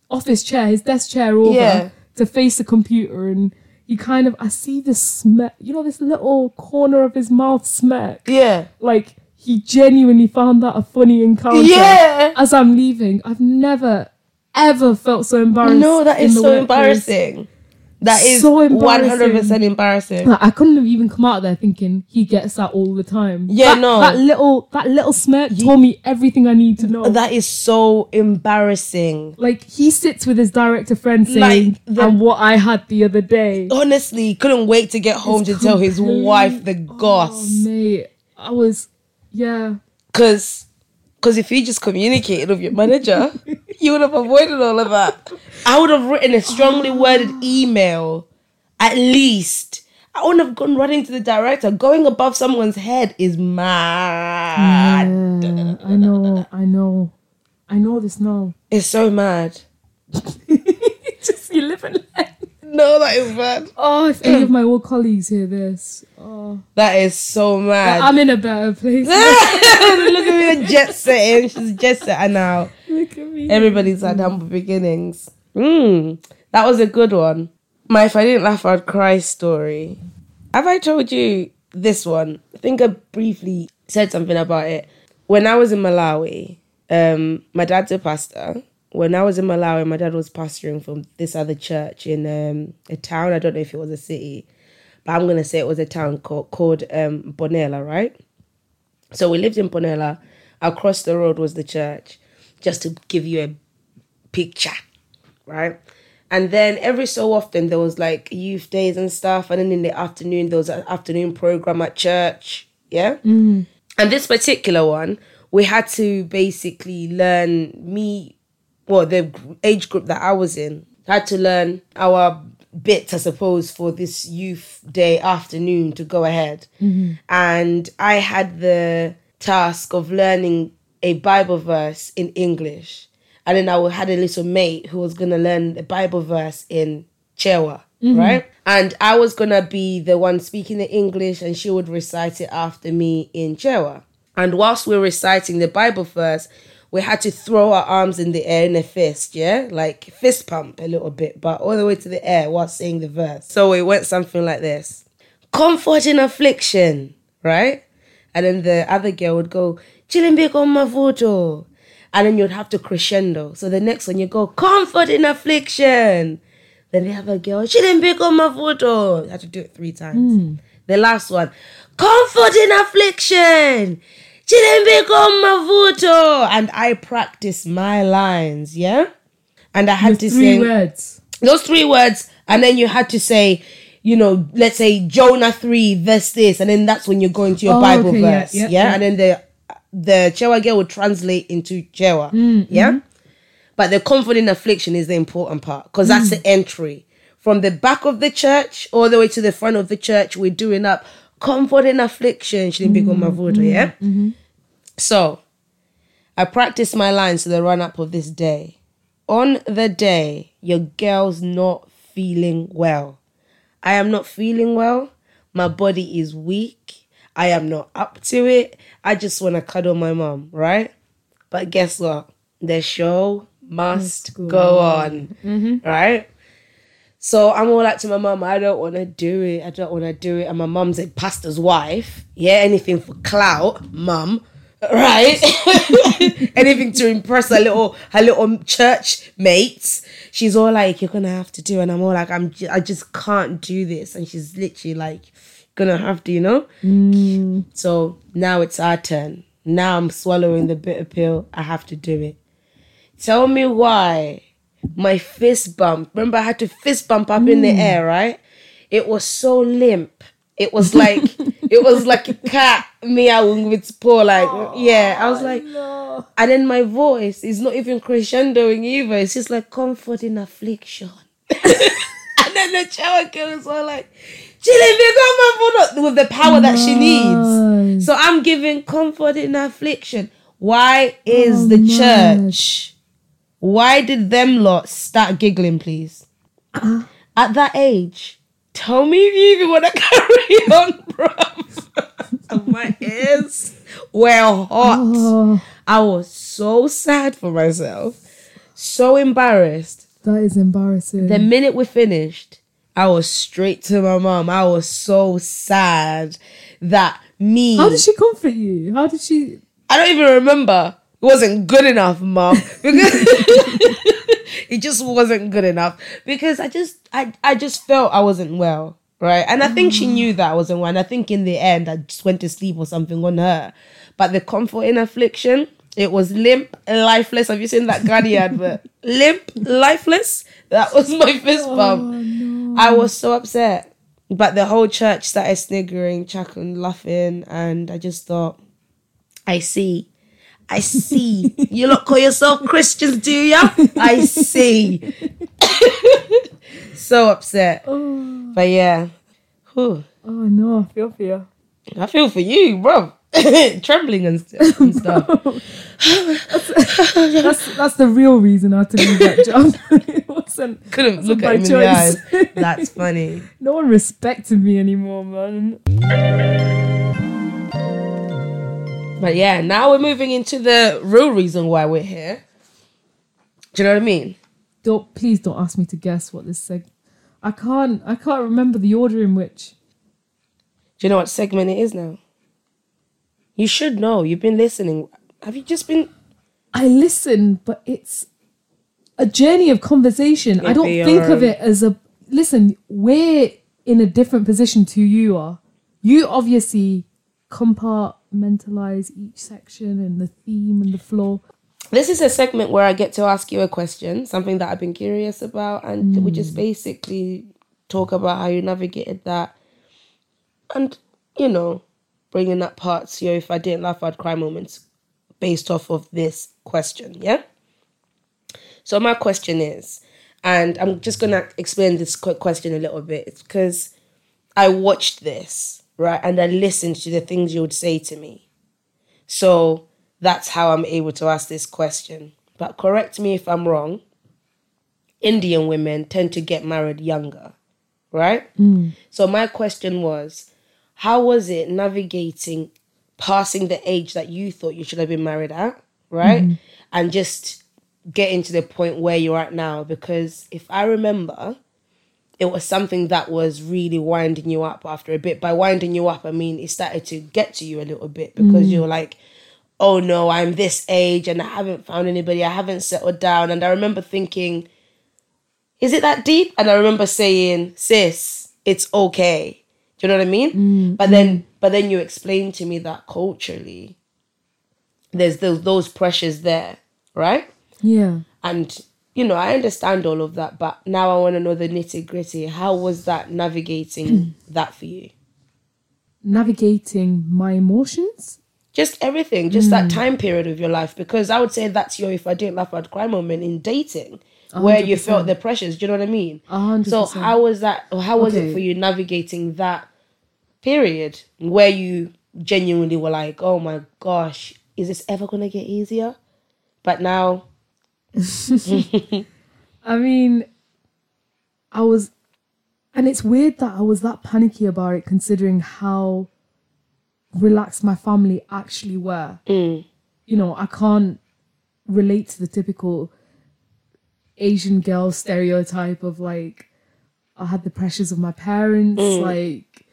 office chair, his desk chair over Yeah. to face the computer, and he kind of I see this smirk. You know, this little corner of his mouth smirk. yeah. Like he genuinely found that a funny encounter. Yeah. As I'm leaving, I've never ever felt so embarrassed. No, that is so workplace. embarrassing. That is So embarrassing. hundred percent embarrassing. Like, I couldn't have even come out there thinking he gets that all the time. Yeah, That- no. That little that little smirk told me everything I need to know. That is so embarrassing. like he sits with his director friend saying, Like, the- and what I had the other day. Honestly, couldn't wait to get home to tell his wife the Oh, goss. mate, I was, yeah. Cause, cause if you just communicated with your manager, you would have avoided all of that. I would have written a strongly oh. worded email, at least. I wouldn't have gone running to the director. Going above someone's head is mad. Yeah, I know, I know, I know this now. It's so mad. Just you live and learn. No, that is mad. Oh, if any of my old colleagues hear this, oh, That is so mad. I'm in a better place. Look at me, jet setting. She's jet setter now. Look at me. Everybody's had humble beginnings. Mm, that was a good one. My if I didn't laugh, I'd cry story. Have I told you this one? I think I briefly said something about it. When I was in Malawi, um, my dad's a pastor. When I was in Malawi, my dad was pastoring from this other church in um, a town. I don't know if it was a city, but I'm gonna say it was a town called called um, Bonella, right? So we lived in Bonella. Across the road was the church, just to give you a picture, right? And then every so often there was like youth days and stuff, and then in the afternoon there was an afternoon program at church, yeah. And this particular one, we had to basically learn me, well, the age group that I was in had to learn our bits, I suppose, for this youth day afternoon to go ahead. Mm-hmm. And I had the task of learning a Bible verse in English. And then I had a little mate who was going to learn the Bible verse in Chewa, mm-hmm. right? And I was going to be the one speaking the English and she would recite it after me in Chewa. And whilst we're reciting the Bible verse, we had to throw our arms in the air in a fist, yeah? Like fist pump a little bit, but all the way to the air while saying the verse. So it went something like this Comfort in affliction, right? And then the other girl would go, Chilimbiko mavuto. And then you'd have to crescendo. So the next one you go, Comfort in affliction. Then the other girl, Chilimbiko mavuto. You had to do it three times. Hmm. The last one, Comfort in affliction. Mavuto. And I practiced my lines, yeah? And I had to Three sing words. those three words, and then you had to say, you know, let's say Jonah three verse this, and then that's when you're going to your Oh, Bible okay, verse, yeah, yeah, yeah. and then the the Chewa girl would translate into Chewa, Mm, yeah. mm-hmm. But the comfort in affliction is the important part because that's Mm. the entry from the back of the church all the way to the front of the church. We're doing up comfort in affliction. She didn't pick on my Mm, vote, yeah. So, I practiced my lines to the run up of this day. On the day, your girl's not feeling well. I am not feeling well. My body is weak. I am not up to it. I just want to cuddle my mom, right? But guess what? The show must go, on, right? So I'm all like to my mum, I don't want to do it. I don't want to do it. And my mum's a pastor's wife. Yeah, anything for clout, mum. Right? anything to impress her little her little church mates. She's all like, "You're gonna have to do," and I'm all like, "I'm j- I just can't do this." And she's literally like, "Gonna have to," you know. Mm. So now it's our turn. Now I'm swallowing the bitter pill. I have to do it. Tell me why my fist bump. Remember, I had to fist bump up in the mm. air, right? It was so limp. It was like it was like a cat meowing with its paw. Like yeah, I was like, and then my voice is not even crescendoing either. It's just like comfort in affliction. and then the shower girl was all like, with the power that she needs. So I'm giving comfort in affliction. Why is oh, the church? Why did them lot start giggling, please? Uh-huh. At that age, tell me if you even want to carry on, bro. Oh my ears were hot. Oh. I was so sad for myself, so embarrassed. That is embarrassing. The minute we finished, I was straight to my mom. I was so sad that me. How did she comfort you? How did she? I don't even remember. It wasn't good enough, mom. Because it just wasn't good enough. Because I just I, I just felt I wasn't well. Right. And I think she knew that I wasn't well. And I think in the end I just went to sleep or something on her. But the comfort in affliction, it was limp, lifeless. Have you seen that Gandhi advert? limp, lifeless. That was my fist oh, bump. I was so upset. But the whole church started sniggering, chuckling, laughing, and I just thought, I see. I see. You look call yourself Christians, do ya? I see. so upset. But yeah. Whew. Oh no, I feel for you. I feel for you, bro. Trembling and, st- and stuff. That's that's the real reason I had to leave that job. it wasn't. Couldn't wasn't look at him in the eyes. That's funny. No one respected me anymore, man. But yeah, now we're moving into the real reason why we're here. Do you know what I mean? Don't please don't ask me to guess what this seg. I can't. I can't remember the order in which. Do you know what segment it is now? You should know. You've been listening. Have you just been? I listen, but it's a journey of conversation. I don't think of it as a listen, we're in a different position to you are. You obviously compartmentalize each section and the theme and the flow. This is a segment where I get to ask you a question, something that I've been curious about, and we just mm. basically talk about how you navigated that, and you know, bringing up parts. You know, if I didn't laugh, I'd cry moments, based off of this question. Yeah. So my question is, and I'm just gonna explain this quick question a little bit. It's because I watched this right, and I listened to the things you would say to me. So that's how I'm able to ask this question. But correct me if I'm wrong. Indian women tend to get married younger, right? Mm. So my question was, how was it navigating passing the age that you thought you should have been married at, right? Mm. And just getting to the point where you're at now because if I remember, it was something that was really winding you up after a bit. By winding you up, I mean it started to get to you a little bit because mm. you're like, oh no, I'm this age and I haven't found anybody, I haven't settled down. And I remember thinking, is it that deep? And I remember saying, sis, it's okay. Do you know what I mean? Mm, but then mm. but then you explained to me that culturally there's those those pressures there, right? Yeah. And you know, I understand all of that, but now I want to know the nitty gritty. How was that navigating hmm. that for you? Navigating my emotions. Just everything, just that hmm. time period of your life. Because I would say that's your if I didn't laugh I'd cry moment in dating, where you felt the pressures. Do you know what I mean? A hundred So how was that? How was it for you navigating that period where you genuinely were like, "Oh my gosh, is this ever gonna get easier?" But now, I mean, I was, and it's weird that I was that panicky about it, considering how relaxed my family actually were. Mm. You know, I can't relate to the typical Asian girl stereotype of like, I had the pressures of my parents, mm. like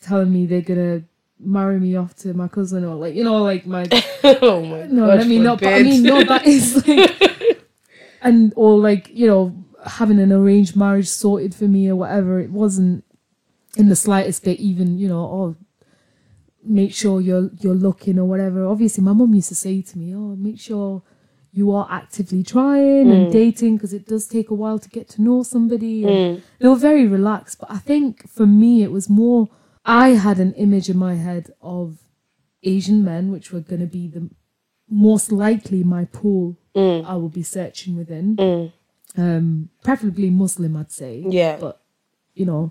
telling me they're gonna marry me off to my cousin, or like, you know, like my oh my no, God let me not. But I mean, no, that is like, and or like you know, having an arranged marriage sorted for me or whatever. It wasn't in the slightest bit even you know. Oh, make sure you're you're looking or whatever. Obviously, my mum used to say to me, "Oh, make sure." You are actively trying and mm. dating because it does take a while to get to know somebody. And mm. They were very relaxed, but I think for me it was more. I had an image in my head of Asian men, which were going to be the most likely my pool I will be searching within. Um, preferably Muslim, I'd say. Yeah. But you know,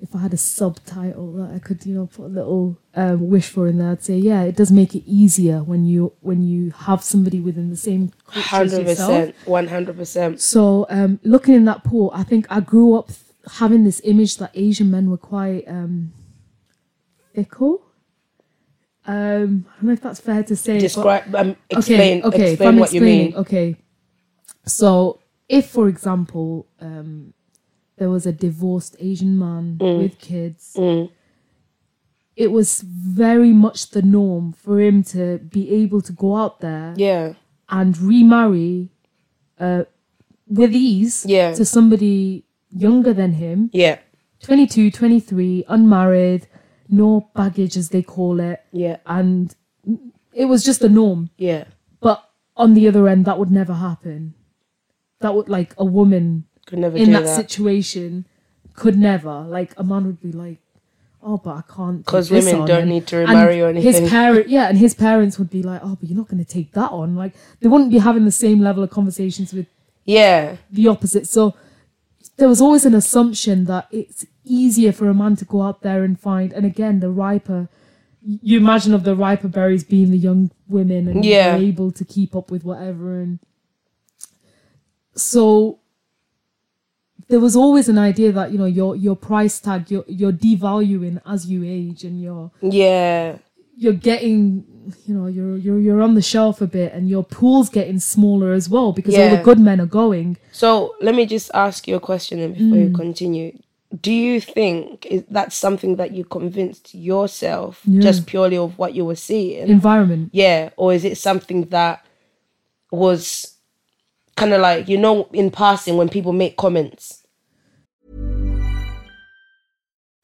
if I had a subtitle that I could, you know, put a little um, wish for in there, I'd say, yeah, it does make it easier when you when you have somebody within the same culture hundred percent, one hundred percent. So, um, looking in that pool, I think I grew up th- having this image that Asian men were quite um, fickle. Um, I don't know if that's fair to say. but- Describe, um, explain, okay, okay, explain what you mean. Okay, so if, for example, um, there was a divorced Asian man Mm. with kids, it was very much the norm for him to be able to go out there Yeah, and remarry uh, with ease Yeah. to somebody younger than him, yeah, 22, 23, unmarried, no baggage as they call it, yeah, and it was just the norm. yeah. But on the other end, that would never happen. That would like a woman Could never in do that, that. situation could never. Like a man would be like, "Oh, but I can't." Because women on." don't And- need to remarry or anything. His parent, yeah, and his parents would be like, "Oh, but you're not going to take that on." Like they wouldn't be having the same level of conversations with yeah, the opposite. So there was always an assumption that it's easier for a man to go out there and find, and again, the riper. You imagine of the riper berries being the young women and Yeah. able to keep up with whatever, and so there was always an idea that you know your your price tag you're you're devaluing as you age and you're yeah. you're getting you know you're you're you're on the shelf a bit and your pool's getting smaller as well because all the good men are going So let me just ask you a question then before Mm. you continue. Do you think is that's something that you convinced yourself Yeah. just purely of what you were seeing? environment yeah, or is it something that was kind of like you know in passing when people make comments.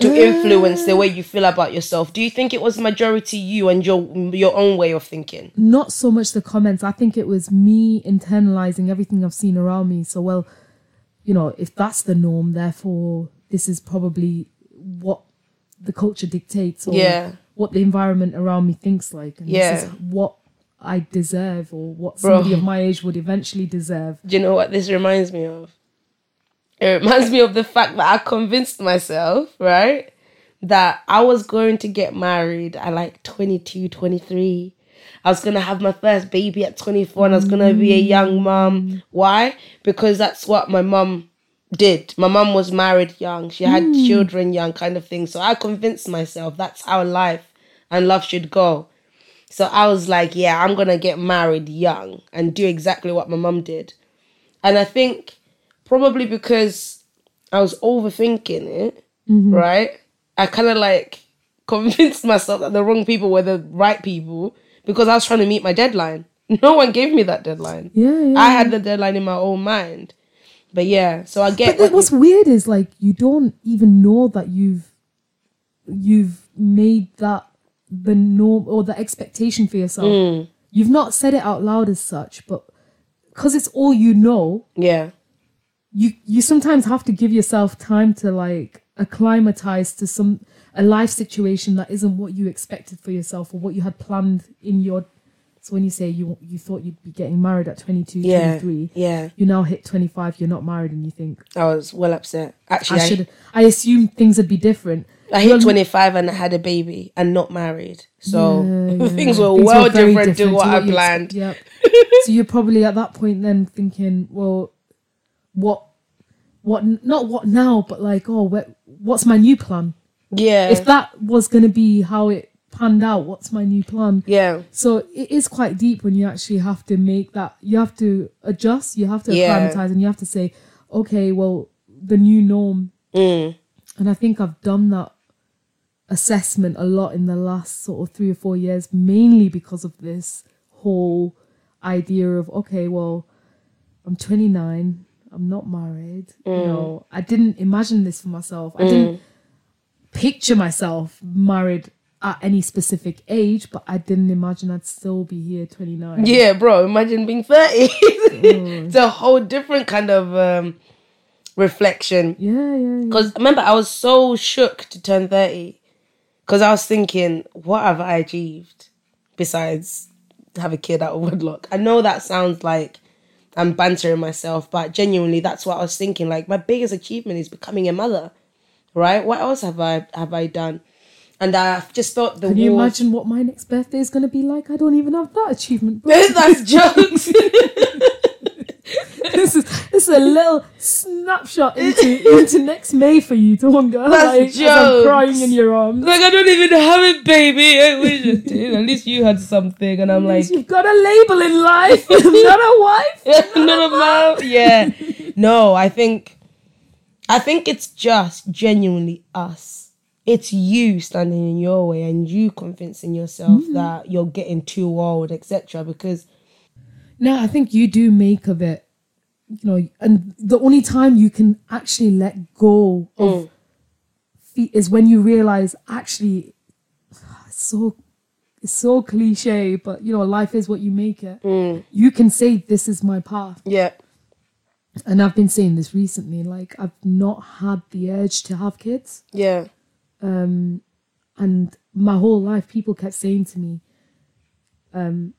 To mm. influence the way you feel about yourself. Do you think it was majority you and your your own way of thinking? Not so much the comments. I think it was me internalizing everything I've seen around me. So, well, you know, if that's the norm, therefore, this is probably what the culture dictates or Yeah. what the environment around me thinks like. And Yeah. this is what I deserve or what somebody of my age would eventually deserve. Do you know what this reminds me of? It reminds me of the fact that I convinced myself, right, that I was going to get married at like 22, 23. I was going to have my first baby at 24 and I was going to be a young mom. Why? Because that's what my mom did. My mom was married young. She had hmm. children young kind of thing. So I convinced myself that's how life and love should go. So I was like, yeah, I'm going to get married young and do exactly what my mom did. And I think probably because I was overthinking it, right? I kind of like convinced myself that the wrong people were the right people because I was trying to meet my deadline. No one gave me that deadline. Yeah, yeah. I had the deadline in my own mind. But yeah, so I get But what's you- weird is like you don't even know that you've you've made that the norm or the expectation for yourself. Mm. You've not said it out loud as such, but because it's all you know, yeah, you you sometimes have to give yourself time to like acclimatize to some a life situation that isn't what you expected for yourself or what you had planned in your so when you say you you thought you'd be getting married at 22 Yeah, 23 yeah. you now hit 25 you're not married and you think I was well upset. Actually, I I, should I assumed things would be different I hit 25 and I had a baby and not married. So Yeah, things were Things well very different, to what I planned. Yep. so you're probably at that point then thinking, well, what, what, not what now, but like, oh, what, what's my new plan? Yeah. If that was going to be how it panned out, what's my new plan? yeah. So it is quite deep when you actually have to make that. You have to adjust. You have to Yeah. acclimatize, and you have to say, okay, well, the new norm. Mm. And I think I've done that assessment a lot in the last sort of three or four years, mainly because of this whole idea of okay, well, I'm 29, I'm not married. You mm. know, I didn't imagine this for myself. I mm. didn't picture myself married at any specific age, but I didn't imagine I'd still be here 29. Yeah, bro. Imagine being 30. Mm. it's a whole different kind of um, reflection. Yeah, yeah, yeah. Because remember, I was so shook to turn 30. Because I was thinking, what have I achieved besides have a kid out of wedlock? I know that sounds like I'm bantering myself, but genuinely, that's what I was thinking. Like, my biggest achievement is becoming a mother, right? What else have I have I done? And I just thought the Can you walls- imagine what my next birthday is going to be like? I don't even have that achievement. That's jokes. this is this is a little snapshot into into next May for you, Tonga. That's like, I'm crying in your arms. like I don't even have a baby. I wish I did. At least you had something, and I'm like, You've got a label in life, not a wife. not a mom. Yeah. No, I think, I think it's just genuinely us. It's you standing in your way and you convincing yourself mm-hmm. that you're getting too old, etc. Because No, I think you do make of it, you know, and the only time you can actually let go of feet is when you realize actually it's so it's so cliche, but you know, life is what you make it. Mm. You can say this is my path, Yeah. and I've been saying this recently. Like I've not had the urge to have kids, Yeah. Um and my whole life, people kept saying to me, um,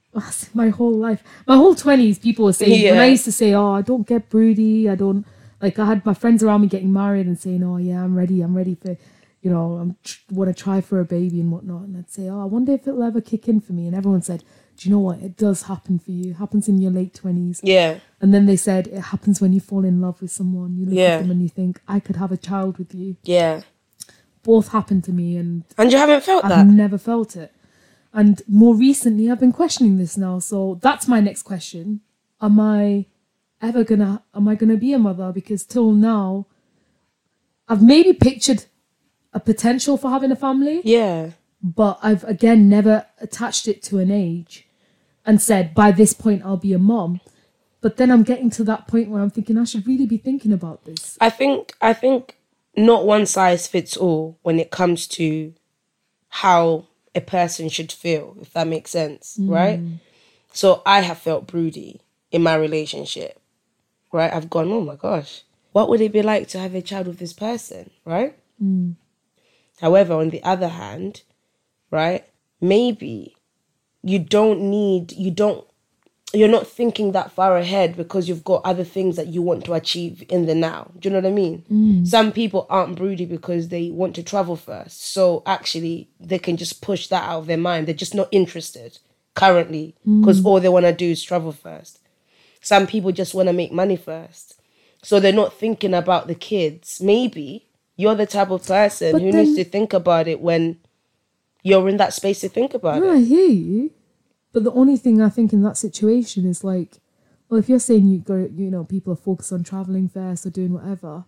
my whole life, my whole twenties, people were saying when I used to say, "Oh, I don't get broody, I don't like." I had my friends around me getting married and saying, "Oh, yeah, I'm ready, I'm ready for." You know, I'm tr- want to try for a baby and whatnot, and I'd say, "Oh, I wonder if it'll ever kick in for me." And everyone said, "Do you know what? It does happen for you. It happens in your late twenties. Yeah. And then they said it happens when you fall in love with someone. You look Yeah. at them and you think, I could have a child with you. Yeah. Both happened to me and And you haven't felt that I've that? never felt it. And more recently, I've been questioning this now. So that's my next question. Am I ever gonna, am I gonna be a mother? Because till now, I've maybe pictured a potential for having a family Yeah. but I've again never attached it to an age and said by this point I'll be a mom. But then I'm getting to that point where I'm thinking I should really be thinking about this. I think I think not one size fits all when it comes to how a person should feel, if that makes sense, mm. right? So I have felt broody in my relationship, right? I've gone, oh my gosh, what would it be like to have a child with this person, right? Mm. However, on the other hand, right, maybe you don't need, you don't you're not thinking that far ahead because you've got other things that you want to achieve in the now. Do you know what I mean? Mm. Some people aren't broody because they want to travel first. So actually, they can just push that out of their mind. They're just not interested currently mm. because all they want to do is travel first. Some people just want to make money first. So they're not thinking about the kids. Maybe you're the type of person But who then- needs to think about it when you're in that space to think about No, it. I hear you. But the only thing I think in that situation is like, well, if you're saying you go, you know, people are focused on traveling first or doing whatever,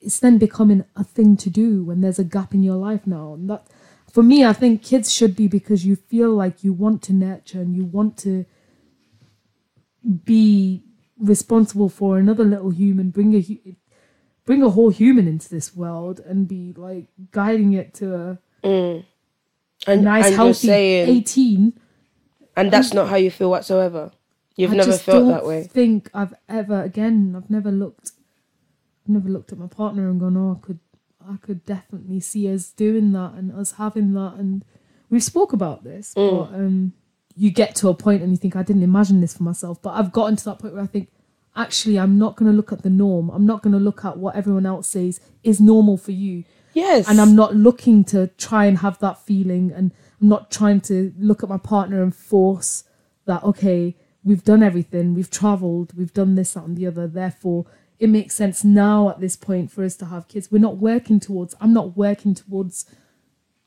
it's then becoming a thing to do when there's a gap in your life now. And that, for me, I think kids should be because you feel like you want to nurture and you want to be responsible for another little human, bring a bring a whole human into this world and be like guiding it to a mm. And, nice, and you're healthy saying, 18. And that's not how you feel whatsoever. You've I never just felt don't that way. think I've ever, again, I've never looked, I've never looked at my partner and gone, oh, I could, I could definitely see us doing that and us having that. And we've spoke about this, Mm. but um, you get to a point and you think, I didn't imagine this for myself. But I've gotten to that point where I think, actually, I'm not going to look at the norm. I'm not going to look at what everyone else says is normal for you. Yes. and I'm not looking to try and have that feeling, and not trying to look at my partner and force that. Okay, we've done everything, we've travelled, we've done this, that, and the other. Therefore, it makes sense now at this point for us to have kids. We're not working towards. I'm not working towards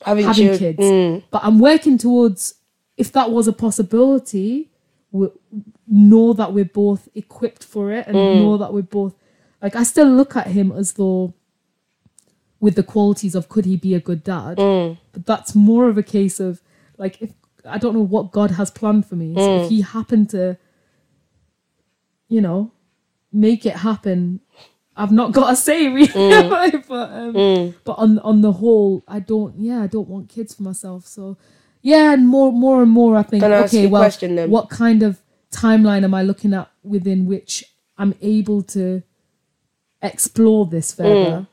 having, having kids, Mm. but I'm working towards. If that was a possibility, we know that we're both equipped for it, and Mm. know that we're both like. I still look at him as though with the qualities of could he be a good dad Mm. but that's more of a case of like if i don't know what god has planned for me so Mm. if he happened to you know make it happen i've not got a say really Mm. but um, but on on the whole i don't yeah i don't want kids for myself so yeah and more more and more i think Can I ask okay you well question then? what kind of timeline am i looking at within which i'm able to explore this further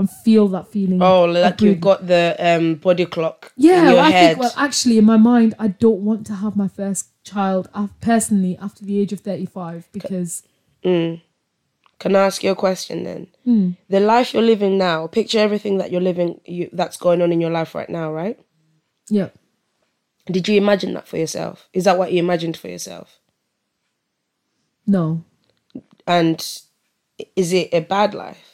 and feel that feeling Oh, like breathing. you've got the um, body clock Yeah, in your well, I think well, actually, in my mind, I don't want to have my first child personally after the age of thirty-five because Can I ask you a question then? Hmm. The life you're living now, picture everything that you're living, you, that's going on in your life right now, right? yeah, Did you imagine that for yourself? Is that what you imagined for yourself? no, And is it a bad life?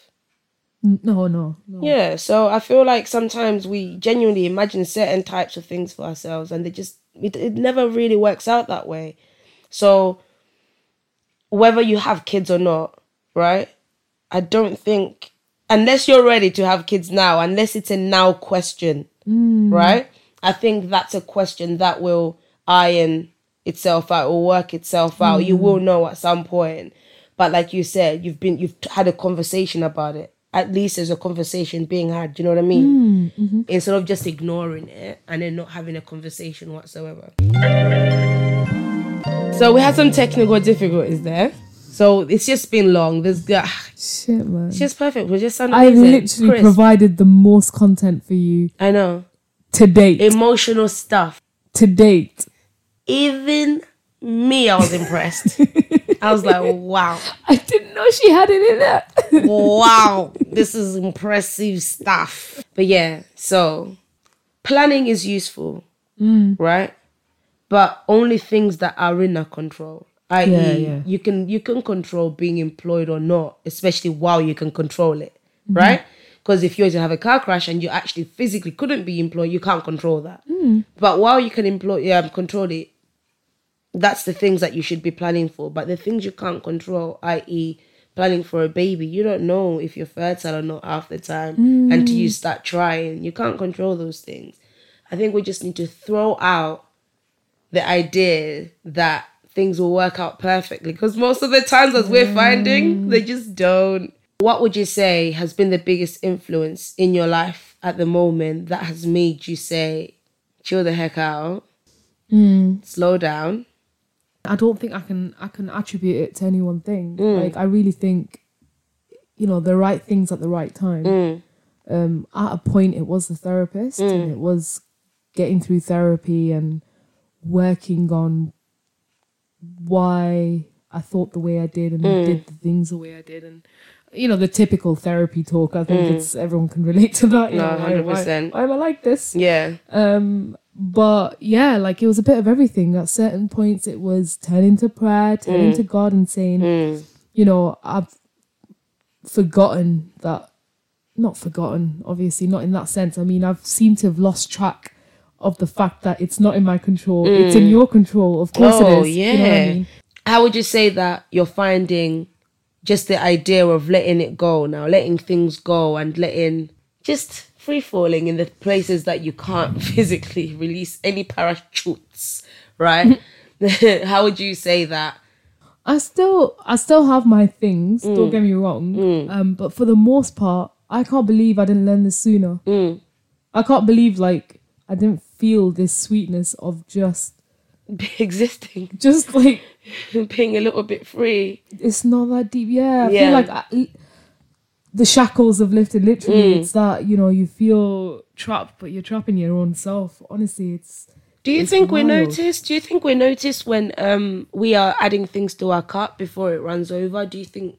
No, no, no. Yeah, so I feel like sometimes we genuinely imagine certain types of things for ourselves, and they just it, it never really works out that way. So whether you have kids or not, right? I don't think unless you're ready to have kids now, unless it's a now question, mm. right? I think that's a question that will iron itself out or work itself out. You mm. will know at some point. But like you said, you've been you've had a conversation about it at least there's a conversation being had. Do you know what I mean? Instead of just ignoring it and then not having a conversation whatsoever. So we had some technical difficulties there. So it's just been long. There's uh, Shit, man. it's just perfect. We're just I literally Chris, provided the most content for you I know. to date. Emotional stuff. to date. Even me, I was impressed. I was like, wow. I didn't know she had it in there. wow, this is impressive stuff. But yeah, so planning is useful, mm. right? But only things that are in our control. I.e., Yeah, yeah. you can you can control being employed or not, especially while you can control it, right? Mm-hmm. Because if you were to have a car crash and you actually physically couldn't be employed, you can't control that. Mm. But while you can employ, yeah, control it, that's the things that you should be planning for. But the things you can't control, i.e., planning for a baby, you don't know if you're fertile or not half the time until you mm. start trying. You can't control those things. I think we just need to throw out the idea that things will work out perfectly because most of the times, as we're finding, mm. they just don't. What would you say has been the biggest influence in your life at the moment that has made you say, chill the heck out, mm. slow down? I don't think I can I can attribute it to any one thing. Mm. Like I really think, you know, the right things at the right time. Mm. Um, at a point, it was the therapist, and it was getting through therapy and working on why I thought the way I did and Mm. did the things the way I did, and you know, the typical therapy talk. I think Mm. it's everyone can relate to that. you No, know, why- why- 100%. Why am I like this? Yeah. Um, but yeah, like it was a bit of everything. At certain points, it was turning to prayer, turning mm. to God, and saying, mm. you know, I've forgotten that. Not forgotten, obviously, not in that sense. I mean, I've seemed to have lost track of the fact that it's not in my control. It's in mm. your control. Of course, Oh, it is. You know I yeah. mean? How would you say that you're finding just the idea of letting it go now, letting things go and letting just free falling in the places that you can't physically release any parachutes, right? How would you say that? I still I still have my things, mm. don't get me wrong. Mm. Um, but for the most part, I can't believe I didn't learn this sooner. Mm. I can't believe like I didn't feel this sweetness of just Existing, just like being a little bit free. it's not that deep. Yeah, I Yeah. feel like I, the shackles have lifted. Literally, it's that you know you feel trapped, but you're trapping your own self. Honestly, it's Do you It's think we wild. notice? Do you think we notice when um we are adding things to our cart before it runs over? Do you think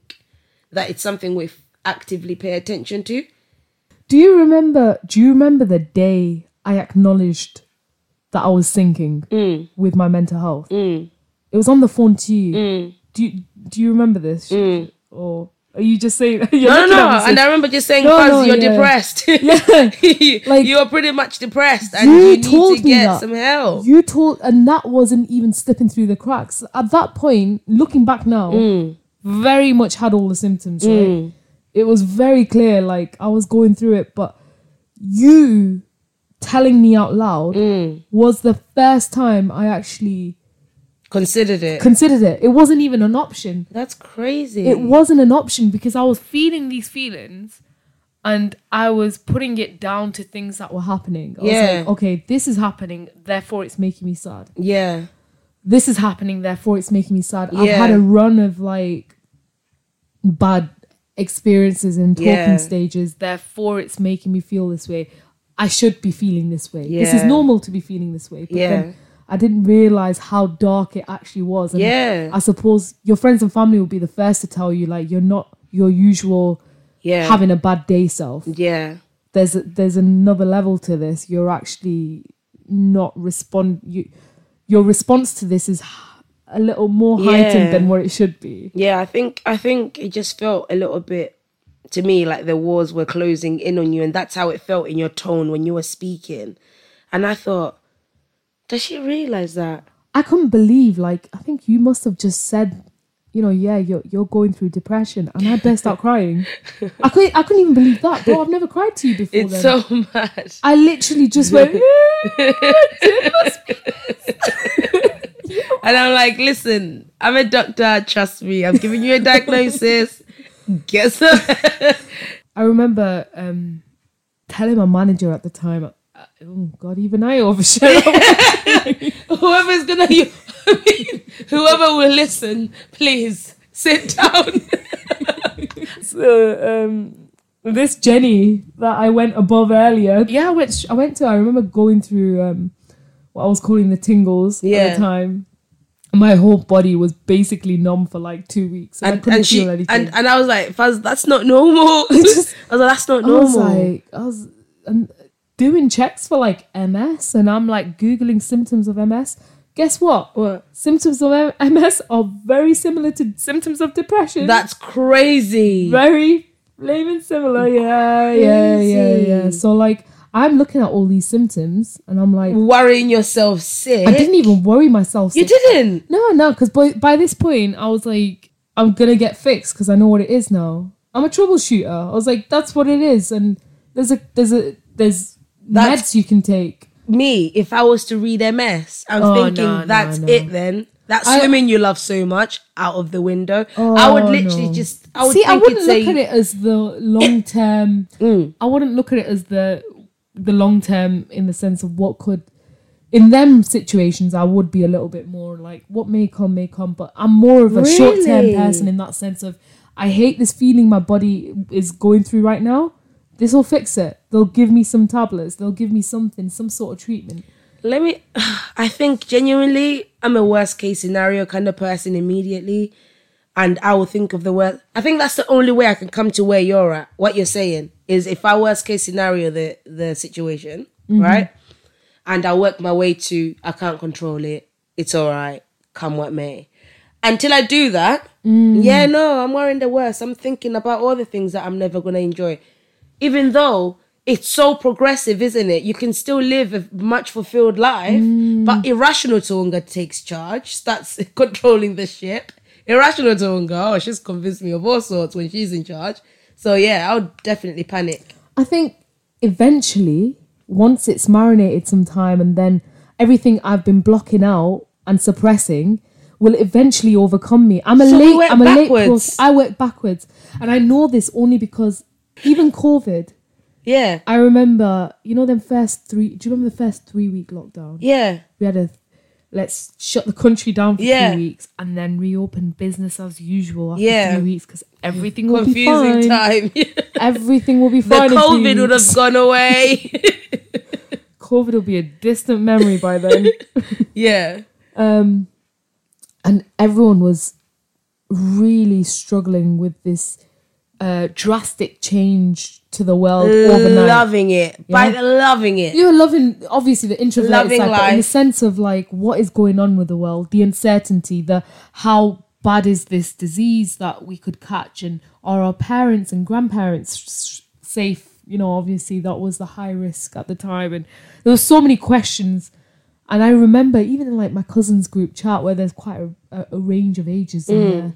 that it's something we actively pay attention to? Do you remember? Do you remember the day I acknowledged that I was sinking Mm. with my mental health? It was on the phone to you. Mm. Do you, Do you remember this? Or are you just saying? No, no, no. And I remember just saying, No, no, you're yeah. depressed. Yeah, you, like- you are pretty much depressed and You you, need told to me get that. some help. You told, and that wasn't even slipping through the cracks. At that point, looking back now, Mm. very much had all the symptoms, right? It was very clear, like I was going through it, but you telling me out loud Mm. was the first time I actually Considered it. considered it. It wasn't even an option. That's crazy. It wasn't an option because I was feeling these feelings and I was putting it down to things that were happening. I was Yeah. like, okay, this is happening, therefore it's making me sad. Yeah. This is happening, therefore it's making me sad. I've had a run of like bad experiences in talking Yeah. stages, therefore it's making me feel this way. I should be feeling this way. This is normal to be feeling this way. Yeah. I didn't realize how dark it actually was. And Yeah. I suppose your friends and family will be the first to tell you like you're not your usual Yeah. having a bad day self. yeah. There's a, there's another level to this. You're actually not respond you your response to this is a little more heightened Yeah. than what it should be. Yeah, I think I think it just felt a little bit to me like the walls were closing in on you, and that's how it felt in your tone when you were speaking. And I thought, does she realize that? I couldn't believe like I think you must have just said you know, yeah, you're you're going through depression, and I burst out crying. I couldn't, I couldn't even believe that, bro. I've never cried to you before. It's then. so mad. I literally just went. And I'm like, listen, I'm a doctor. Trust me. I'm giving you a diagnosis. Guess what? I remember um, telling my manager at the time, oh God, even I overshare. Whoever's gonna, you, whoever will listen, please sit down. so um, this Jenny that I went above earlier, yeah, I went. I went to. I remember going through um, what I was calling the tingles at the time. My whole body was basically numb for like two weeks. And, I and couldn't and she feel anything. and, and I was like, Faz, that's not normal. just- I was like, that's not I was normal. like, I was um, doing checks for like MS, and I'm like googling symptoms of MS. Guess what? What? Symptoms of MS are very similar to symptoms of depression. That's crazy. very flaming similar. Yeah, yeah, yeah, yeah. So like, I'm looking at all these symptoms, and I'm like, Worrying yourself sick. I didn't even worry myself. You didn't. No, no, because by by this point, I was like, I'm gonna get fixed because I know what it is now. I'm a troubleshooter. I was like, that's what it is, and there's a there's a there's That's- meds you can take. Me, if I was to read MS, I'm Oh, thinking no, no, that's no. it. Then that I- swimming you love so much out of the window. I would Oh, literally no. just. I would see. I wouldn't look a- at it as the long term. Mm. I wouldn't look at it as the the long term in the sense of what could. In them situations, I would be a little bit more like what may come, may come. But I'm more of a short term person in that sense of I hate this feeling my body is going through right now. This will fix it. They'll give me some tablets. They'll give me something, some sort of treatment. let me i think genuinely i'm a worst case scenario kind of person immediately. And i will think of the worst i think that's the only way i can come to where you're at what you're saying is if i worst case scenario the the situation mm-hmm. right? And i work my way to i can't control it. It's all right. Come what may. Until i do that mm-hmm. yeah no i'm worrying the worst. I'm thinking about all the things that i'm never going to enjoy. Even though it's so progressive, isn't it? You can still live a much fulfilled life, mm. but irrational Tonga takes charge, starts controlling the ship. Irrational Tonga, oh, she's convinced me of all sorts when she's in charge. So yeah, I would definitely panic. I think eventually, once it's marinated some time and then everything I've been blocking out and suppressing will eventually overcome me. I'm a So late I'm a late course. I work backwards. And I know this only because even COVID, Yeah, I remember, you know, them first three do you remember the first three week lockdown? yeah, We had a let's shut the country down for Yeah. three weeks and then reopen business as usual after Yeah. three weeks because everything will be confusing fine. time. Everything will be the fine. in three COVID would have gone away. COVID will be a distant memory by then. yeah, um, and everyone was really struggling with this uh, drastic change to the world overnight. loving it, by Yeah. loving it. You're loving, obviously, the introverted Loving side, but in the sense of like what is going on with the world, the uncertainty, the how bad is this disease that we could catch, and are our parents and grandparents safe? You know, obviously that was the high risk at the time, and there were so many questions. And I remember even in like my cousin's group chat where there's quite a, a, range of ages in there.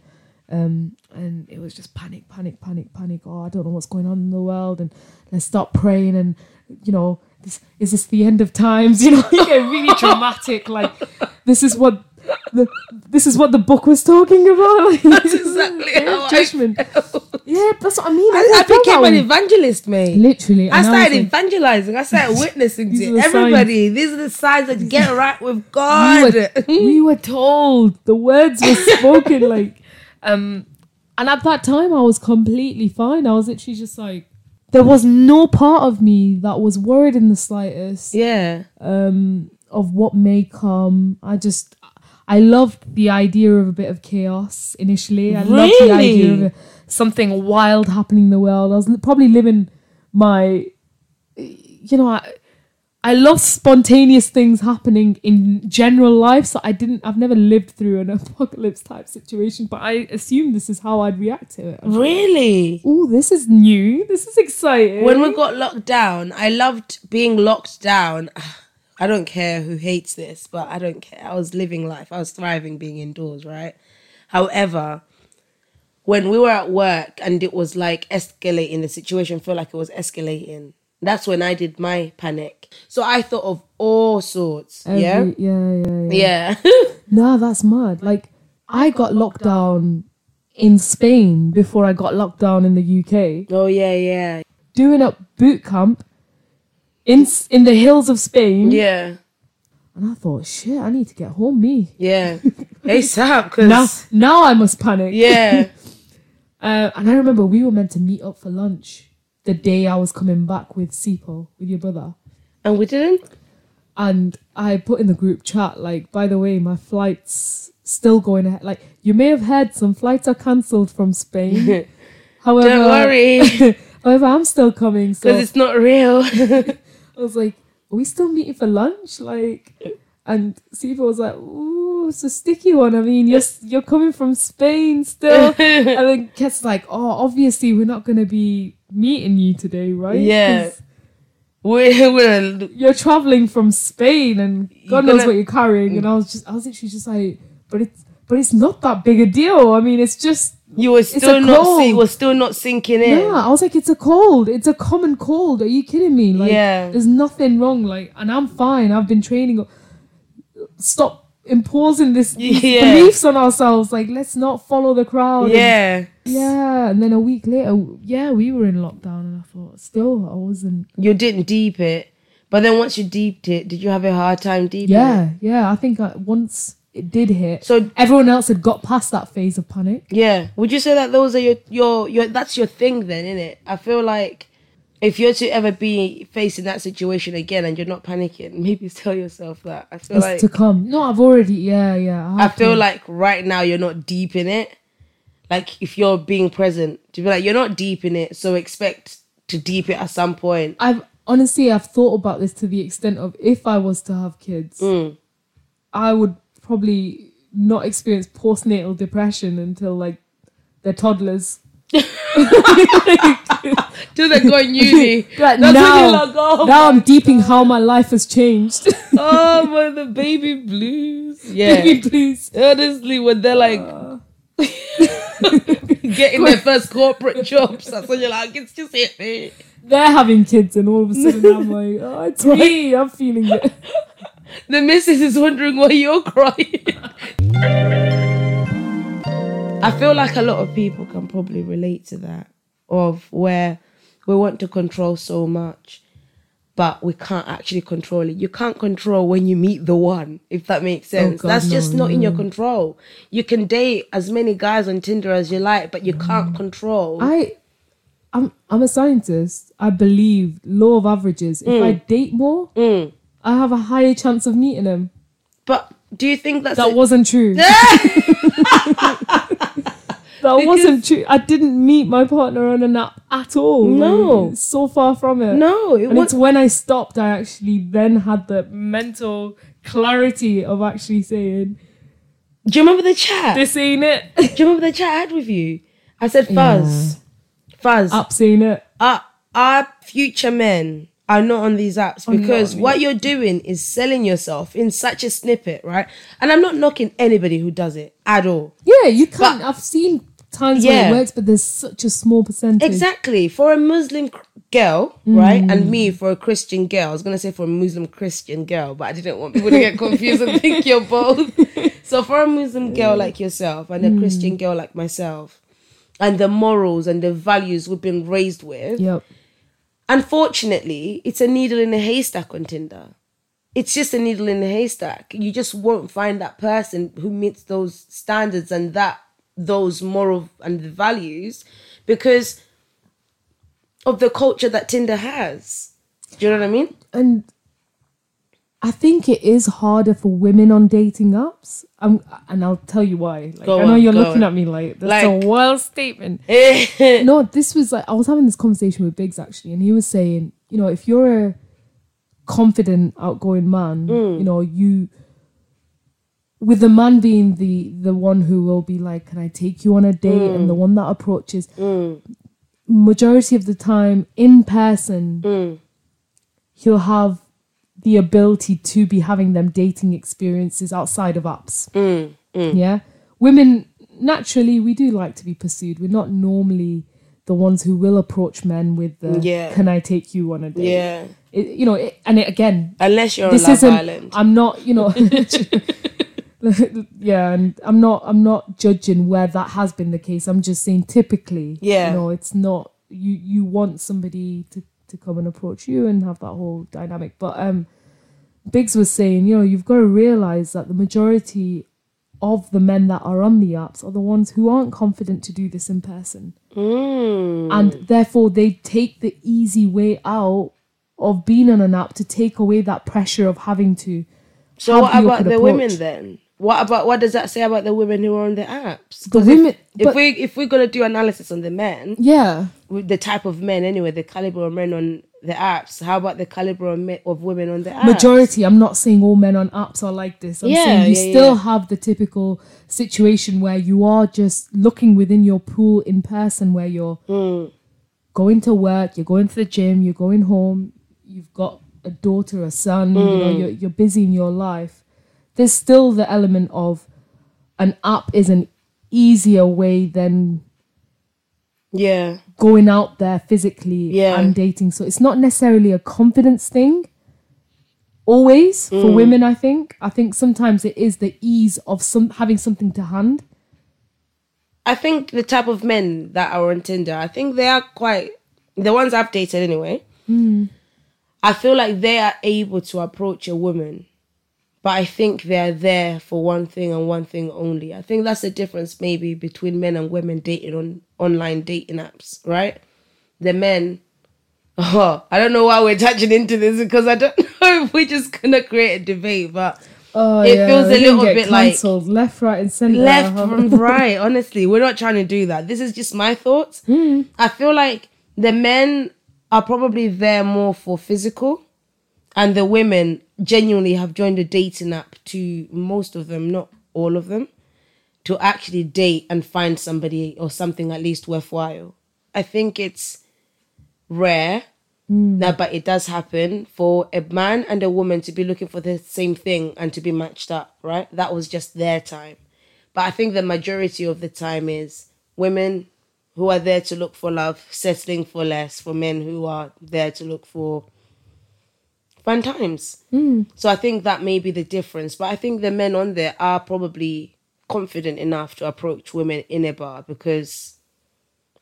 Um, and it was just panic, panic, panic, panic. Oh, I don't know what's going on in the world, and let's stop praying. And you know, this, is this the end of times? You know, you get really dramatic. Like this is what the this is what the book was talking about. Like, That's exactly how I judgment. Yeah, that's what I mean. I, Everyone I became an evangelist, mate. literally. I and was started like, evangelizing. I started witnessing These to are the signs. everybody. These are the signs that you get right with we God. were, we were told the words were spoken like um and at that time i was completely fine i was literally just like there was no part of me that was worried in the slightest yeah. um of what may come i just i loved the idea of a bit of chaos initially i loved the idea Really? of something wild happening in the world i was probably living my you know I, I love spontaneous things happening in general life. So I didn't, I've never lived through an apocalypse type situation, but I assume this is how I'd react to it. Really? Oh, this is new. This is exciting. When we got locked down, I loved being locked down. I don't care who hates this, but I don't care. I was living life. I was thriving being indoors, right? However, when we were at work and it was like escalating, the situation felt like it was escalating. That's when I did my panic. So I thought of all sorts. yeah? Every- yeah, yeah, yeah. Yeah. No, that's mad. Like I got locked down in Spain before I got locked down in the UK, Oh yeah, yeah, doing up boot camp in in the hills of Spain. yeah, And I thought, shit, I need to get home, me. yeah. ASAP, cause Now, now I must panic. yeah, Uh, and I remember we were meant to meet up for lunch the day I was coming back with Sipo, with your brother. and we didn't. And I put in the group chat, like, by the way, my flight's still going ahead. Like, you may have heard some flights are cancelled from Spain. However, Don't worry, however, I'm still coming. So it's not real. I was like, are we still meeting for lunch? Like, and Sipo was like, ooh, it's a sticky one. I mean, you're, you're coming from Spain still. and then Ket's like, oh, obviously we're not going to be meeting you today, right? Yeah. we're, we're You're traveling from Spain and God knows gonna- what you're carrying. And I was just, I was actually just like, but it's, but it's not that big a deal. I mean, it's just, you were still not see, we're still not sinking in. Yeah, I was like, it's a cold. It's a common cold. Are you kidding me? Like, Yeah. there's nothing wrong. Like, and I'm fine. I've been training. Stop imposing this these Yeah. beliefs on ourselves. Like, let's not follow the crowd. and- Yeah, yeah. And then a week later, yeah, we were in lockdown, and I thought, still, I wasn't. you didn't deep it, but then once you deeped it, did you have a hard time deeping it? Yeah, yeah. I think I, once it did hit, So everyone else had got past that phase of panic. Yeah. Would you say that those are your your your that's your thing then, isn't it? I feel like if you're to ever be facing that situation again and you're not panicking, maybe tell yourself that. I feel It's like to come. No, I've already. Yeah, yeah. I have feel to. like right now you're not deep in it. Like if you're being present, to be like you're not deep in it, so expect to deep it at some point. I've honestly I've thought about this to the extent of if I was to have kids, Mm. I would probably not experience postnatal depression until like they're toddlers. Till they go in uni. Like, That's now, like, oh now I'm deeping how my life has changed. Oh my the baby blues. Yeah. Baby, blues. Honestly, when they're like uh. getting their first corporate jobs, that's when you're like, it's just hit me. They're having kids, and all of a sudden I'm like, oh, it's me. I'm feeling it. The missus is wondering why you're crying. I feel like a lot of people can probably relate to that of where we want to control so much, but we can't actually control it. You can't control when you meet the one, if that makes sense. God, That's just no, not in your control. You can date as many guys on Tinder as you like, but you can't control. I, I'm I'm a scientist. I believe law of averages. If Mm. I date more, I have a higher chance of meeting them. but do you think that's That wasn't true. that wasn't true. I didn't meet my partner on an app at all. No. Like, so far from it. no? It And was, it's when I stopped, I actually then had the mental clarity of actually saying, do you remember the chat? "This ain't it." Do you remember the chat I had with you? I said, Fuzz, Fuzz, Apps ain't it. our, our future men are not on these apps because what you're doing is selling yourself in such a snippet, right? And I'm not knocking anybody who does it at all. Yeah, you can't. But- I've seen times where it works, but there's such a small percentage. Exactly. For a Muslim girl, right? And me for a Christian girl. I was going to say for a Muslim Christian girl, but I didn't want people to get confused and think you're both. So for a Muslim girl like yourself and a mm. Christian girl like myself, and the morals and the values we've been raised with, Yep. unfortunately, it's a needle in a haystack on Tinder. It's just a needle in a haystack. You just won't find that person who meets those standards and that those moral and the values because of the culture that Tinder has. Do you know what I mean? and I think it is harder for women on dating apps. Um, and I'll tell you why. Like, I know you're looking on. at me like that's Like- a wild statement. No, this was like I was having this conversation with Biggs actually, and he was saying, you know, if you're a confident, outgoing man, Mm. you know, you with the man being the the one who will be like, "Can I take you on a date?" Mm. and the one that approaches, majority of the time in person, Mm. he'll have the ability to be having them dating experiences outside of apps. Mm, Yeah. Women, naturally, we do like to be pursued. We're not normally the ones who will approach men with the, Yeah. can I take you on a date? yeah. It, you know, it, and it, again, Unless you're this isn't, Island. I'm not, you know, yeah, and I'm not I'm not judging where that has been the case. I'm just saying typically, Yeah. you know, it's not you you want somebody to to come and approach you and have that whole dynamic. But um Biggs was saying, you know, you've got to realize that the majority of the men that are on the apps are the ones who aren't confident to do this in person. Mm. And therefore they take the easy way out of being on an app to take away that pressure of having to So what about the approach. women then? What about what does that say about the women who are on the apps? The women- if, if we if we're gonna do analysis on the men, Yeah. with the type of men anyway, the caliber of men on the apps. How about the caliber of, me- of women on the apps? majority i'm not saying all men on apps are like this i'm Yeah, saying you yeah, still yeah. have the typical situation where you are just looking within your pool in person where you're Hmm. going to work you're going to the gym you're going home you've got a daughter a son you Hmm. know you're, you're busy in your life there's still the element of an app is an easier way than Yeah, going out there physically Yeah. and dating. So it's not necessarily a confidence thing. Always for Mm. women, I think. I think sometimes it is the ease of some having something to hand. I think the type of men that are on Tinder, I think they are quite the ones I've dated anyway. I feel like they are able to approach a woman, but I think they're there for one thing and one thing only. I think that's the difference maybe between men and women dating on online dating apps, right? The men, oh, I don't know why we're touching into this because I don't know if we're just gonna create a debate, but Oh, It feels a little bit like- left, right, and centre. left and right. Honestly, we're not trying to do that. This is just my thoughts. Hmm. I feel like the men are probably there more for physical, and the women genuinely have joined the dating app to most of them, not all of them, to actually date and find somebody or something at least worthwhile. I think it's rare. Hmm. That, but it does happen for a man and a woman to be looking for the same thing and to be matched up, right? That was just their time. But I think the majority of the time is women who are there to look for love, settling for less, for men who are there to look for fun times. Hmm. So I think that may be the difference. But I think the men on there are probably confident enough to approach women in a bar because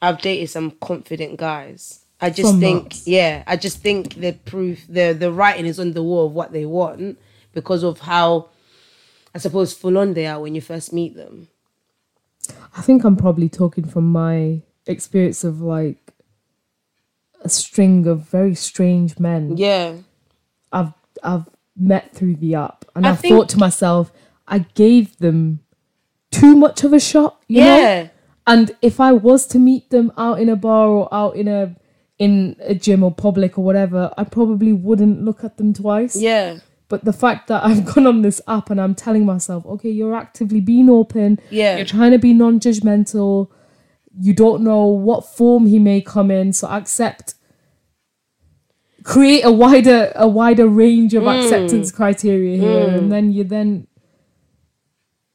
I've dated some confident guys. I just From think, yeah, I just think the proof, the the writing is on the wall of what they want because of how, I suppose, full on they are when you first meet them. I think I'm probably talking from my experience of like a string of very strange men. Yeah, I've I've met through the app, and I I, think- thought to myself, I gave them too much of a shot. You Yeah. Know? And if I was to meet them out in a bar or out in a in a gym or public or whatever, I probably wouldn't look at them twice. yeah, But the fact that I've gone on this app and I'm telling myself, okay, you're actively being open. Yeah. You're trying to be non-judgmental. You don't know what form he may come in, so accept create a wider a wider range of acceptance criteria here and then you then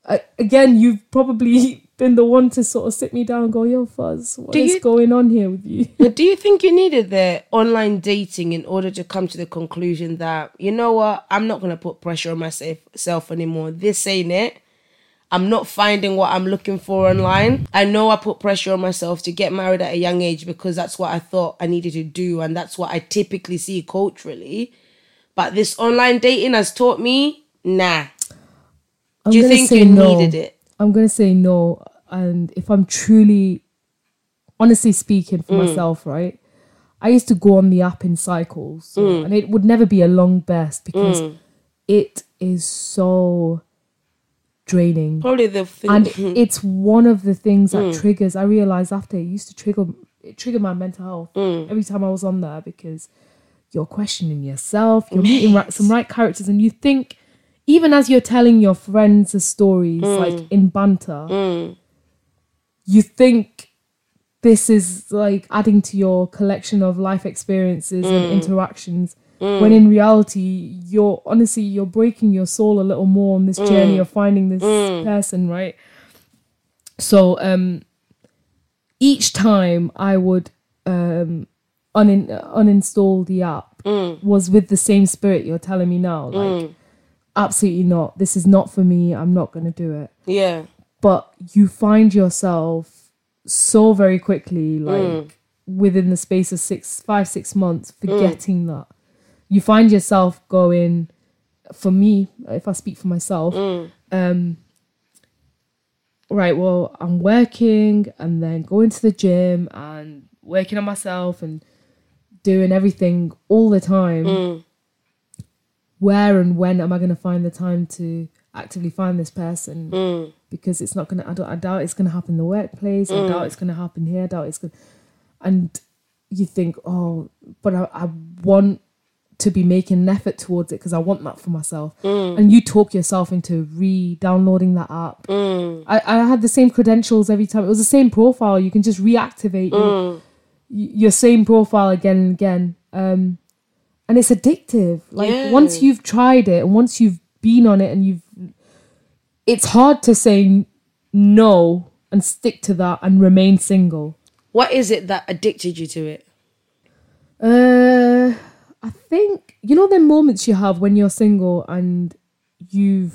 uh, again you've probably been the one to sort of sit me down and go yo fuzz what is you- going on here with you But do you think you needed the online dating in order to come to the conclusion that you know what? I'm not gonna put pressure on myself self anymore. This ain't it. I'm not finding what I'm looking for online. I know I put pressure on myself to get married at a young age because that's what I thought I needed to do, and that's what I typically see culturally. But this online dating has taught me, nah. I'm Do you think you no. needed it? I'm gonna say no, and if I'm truly, honestly speaking for Mm. myself, right, I used to go on the app in cycles, so- Mm. and it would never be a long burst because it is so draining, Probably the thing. and it's one of the things that Mm. triggers. I realized after it used to trigger it triggered my mental health Mm. every time I was on there because you're questioning yourself, you're meeting right, some right characters, and you think even as you're telling your friends the stories, Mm. like in banter, you think this is like adding to your collection of life experiences and interactions. When in reality, you're honestly you're breaking your soul a little more on this journey of finding this person, right? So um each time I would um unin- uninstall the app was with the same spirit you're telling me now. Like absolutely not. This is not for me. I'm not going to do it. Yeah. But you find yourself so very quickly, like Mm. within the space of six, five, six months, forgetting that. You find yourself going, for me, if I speak for myself, Mm. um, right, well, I'm working and then going to the gym and working on myself and doing everything all the time. Mm. Where and when am I going to find the time to actively find this person? Mm. Because it's not going to, I, don't, I doubt it's going to happen in the workplace. I doubt it's going to happen here. I doubt it's going to, and you think, oh, but I, I want to be making an effort towards it because I want that for myself. And you talk yourself into re-downloading that app. I, I had the same credentials every time. It was the same profile. You can just reactivate your, your same profile again and again. Um, and it's addictive. Like Yeah. once you've tried it and once you've been on it and you've, it's hard to say no and stick to that and remain single. What is it that addicted you to it? Uh, I think you know the moments you have when you're single and you've,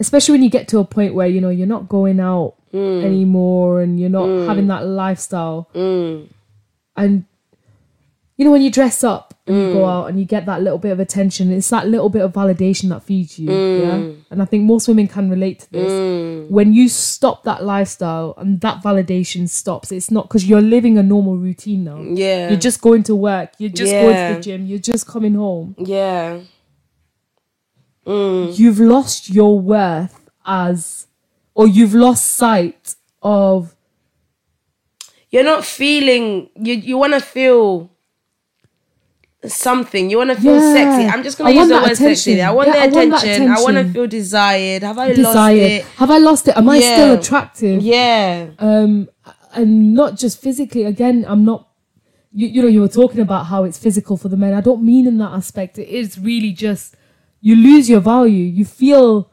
especially when you get to a point where you know you're not going out hmm. anymore and you're not hmm. having that lifestyle, hmm. and you know when you dress up and you go out and you get that little bit of attention, it's that little bit of validation that feeds you. Yeah, and I think most women can relate to this. Mm. When you stop that lifestyle and that validation stops, it's not because you're living a normal routine now. Yeah. You're just going to work. You're just going to the gym. You're just coming home. Yeah. Mm. You've lost your worth as, or you've lost sight of. You're not feeling you you wanna feel something. You wanna feel Yeah. sexy. I'm just gonna use the that word sexy. attention. I want Yeah, the I want that attention. I wanna feel desired. Have I lost it? Have I lost it? Am I still attractive? Yeah. Um, and not just physically. Again, I'm not. You, you know, you were talking about how it's physical for the men. I don't mean in that aspect. It is really just you lose your value. You feel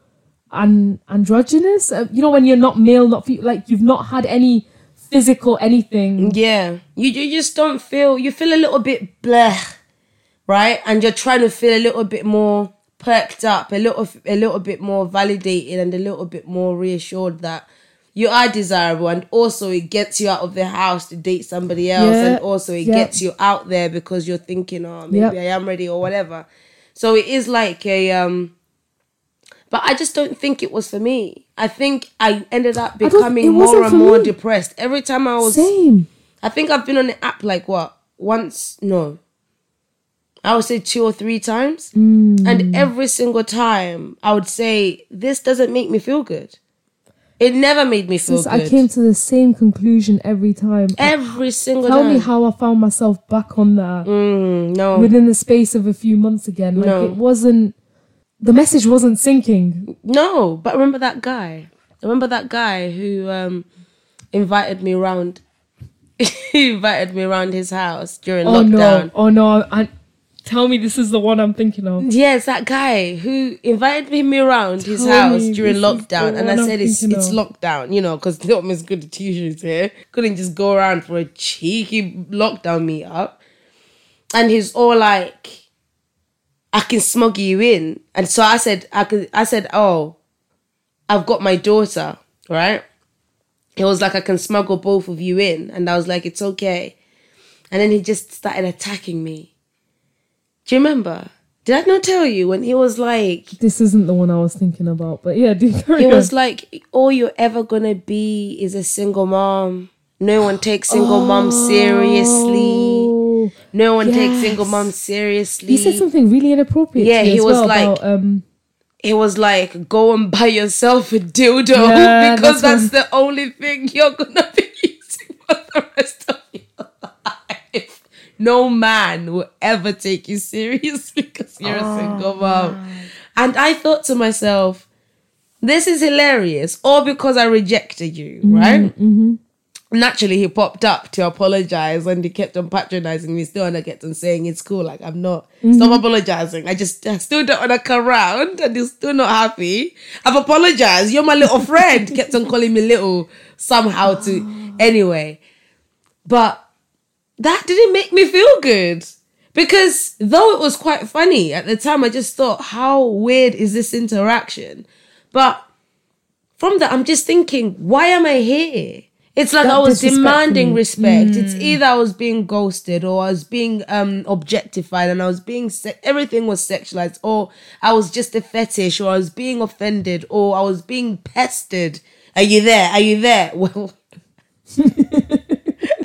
an androgynous. Uh, you know, when you're not male, not fe- like you've not had any physical anything. Yeah. You you just don't feel you feel a little bit bleh, right? And you're trying to feel a little bit more perked up, a little a little bit more validated and a little bit more reassured that you are desirable and also it gets you out of the house to date somebody else Yeah, and also it yeah. gets you out there because you're thinking, oh maybe Yep. I am ready or whatever. So it is like a um but I just don't think it was for me. I think I ended up becoming more and more me. depressed. Every time I was Same. I think I've been on the app like what once? No, I would say two or three times, Mm. and every single time I would say this doesn't make me feel good. It never made me feel Since good. I came to the same conclusion every time. every single Tell time. me how I found myself back on that. Mm, no, within the space of a few months again. Like No. it wasn't. The message wasn't sinking. no. But remember that guy. Remember that guy who um invited me around. he invited me around his house during lockdown. Oh no! Oh no! I, tell me this is the one I'm thinking of. Yes, that guy who invited me around his Tell house during lockdown, and I I'm said it's it's of. lockdown, you know, because not Miss Good T-shirts here couldn't just go around for a cheeky lockdown meetup, and he's all like, "I can smuggle you in," and so I said, "I could," I said, "Oh, I've got my daughter, right?" He was like, "I can smuggle both of you in," and I was like, "It's okay," and then he just started attacking me. Do you remember? Did I not tell you when he was like, This isn't the one I was thinking about, but yeah, do carry he on. was like, all you're ever gonna be is a single mom. No one takes single mom seriously. Oh, No one takes single mom seriously. he said something really inappropriate. Yeah, he as was well like- about, um, It was like, go and buy yourself a dildo Yeah, because that's that's, the only thing you're gonna be using for the rest of. No man will ever take you seriously because you're a oh, single mom. And I thought to myself, this is hilarious, all because I rejected you, mm-hmm, right? Mm-hmm. Naturally, he popped up to apologize and he kept on patronizing me still, and I kept on saying it's cool. Like, I'm not, stop mm-hmm. apologizing. I just, I still don't want to come around and you're still not happy. I've apologized. You're my little friend. kept on calling me little somehow to, anyway. But that didn't make me feel good Because though it was quite funny at the time, I just thought, how weird is this interaction? But from that, I'm just thinking, why am I here? It's like That I was demanding disrespectful. respect. It's either I was being ghosted or I was being um objectified and I was being se- everything was sexualized or I was just a fetish or I was being offended or I was being pestered. Are you there? Are you there? Well,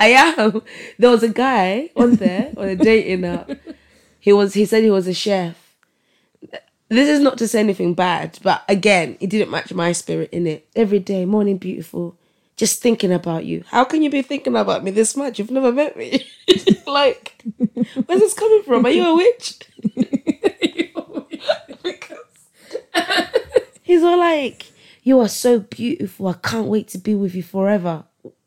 I am. There was a guy on there on a dating app. He was. He said he was a chef. This is not to say anything bad, but again, it didn't match my spirit in it. Every day, morning, beautiful. Just thinking about you. How can you be thinking about me this much? You've never met me. like, where's this coming from? Are you a witch? He's all like, You are so beautiful. I can't wait to be with you forever.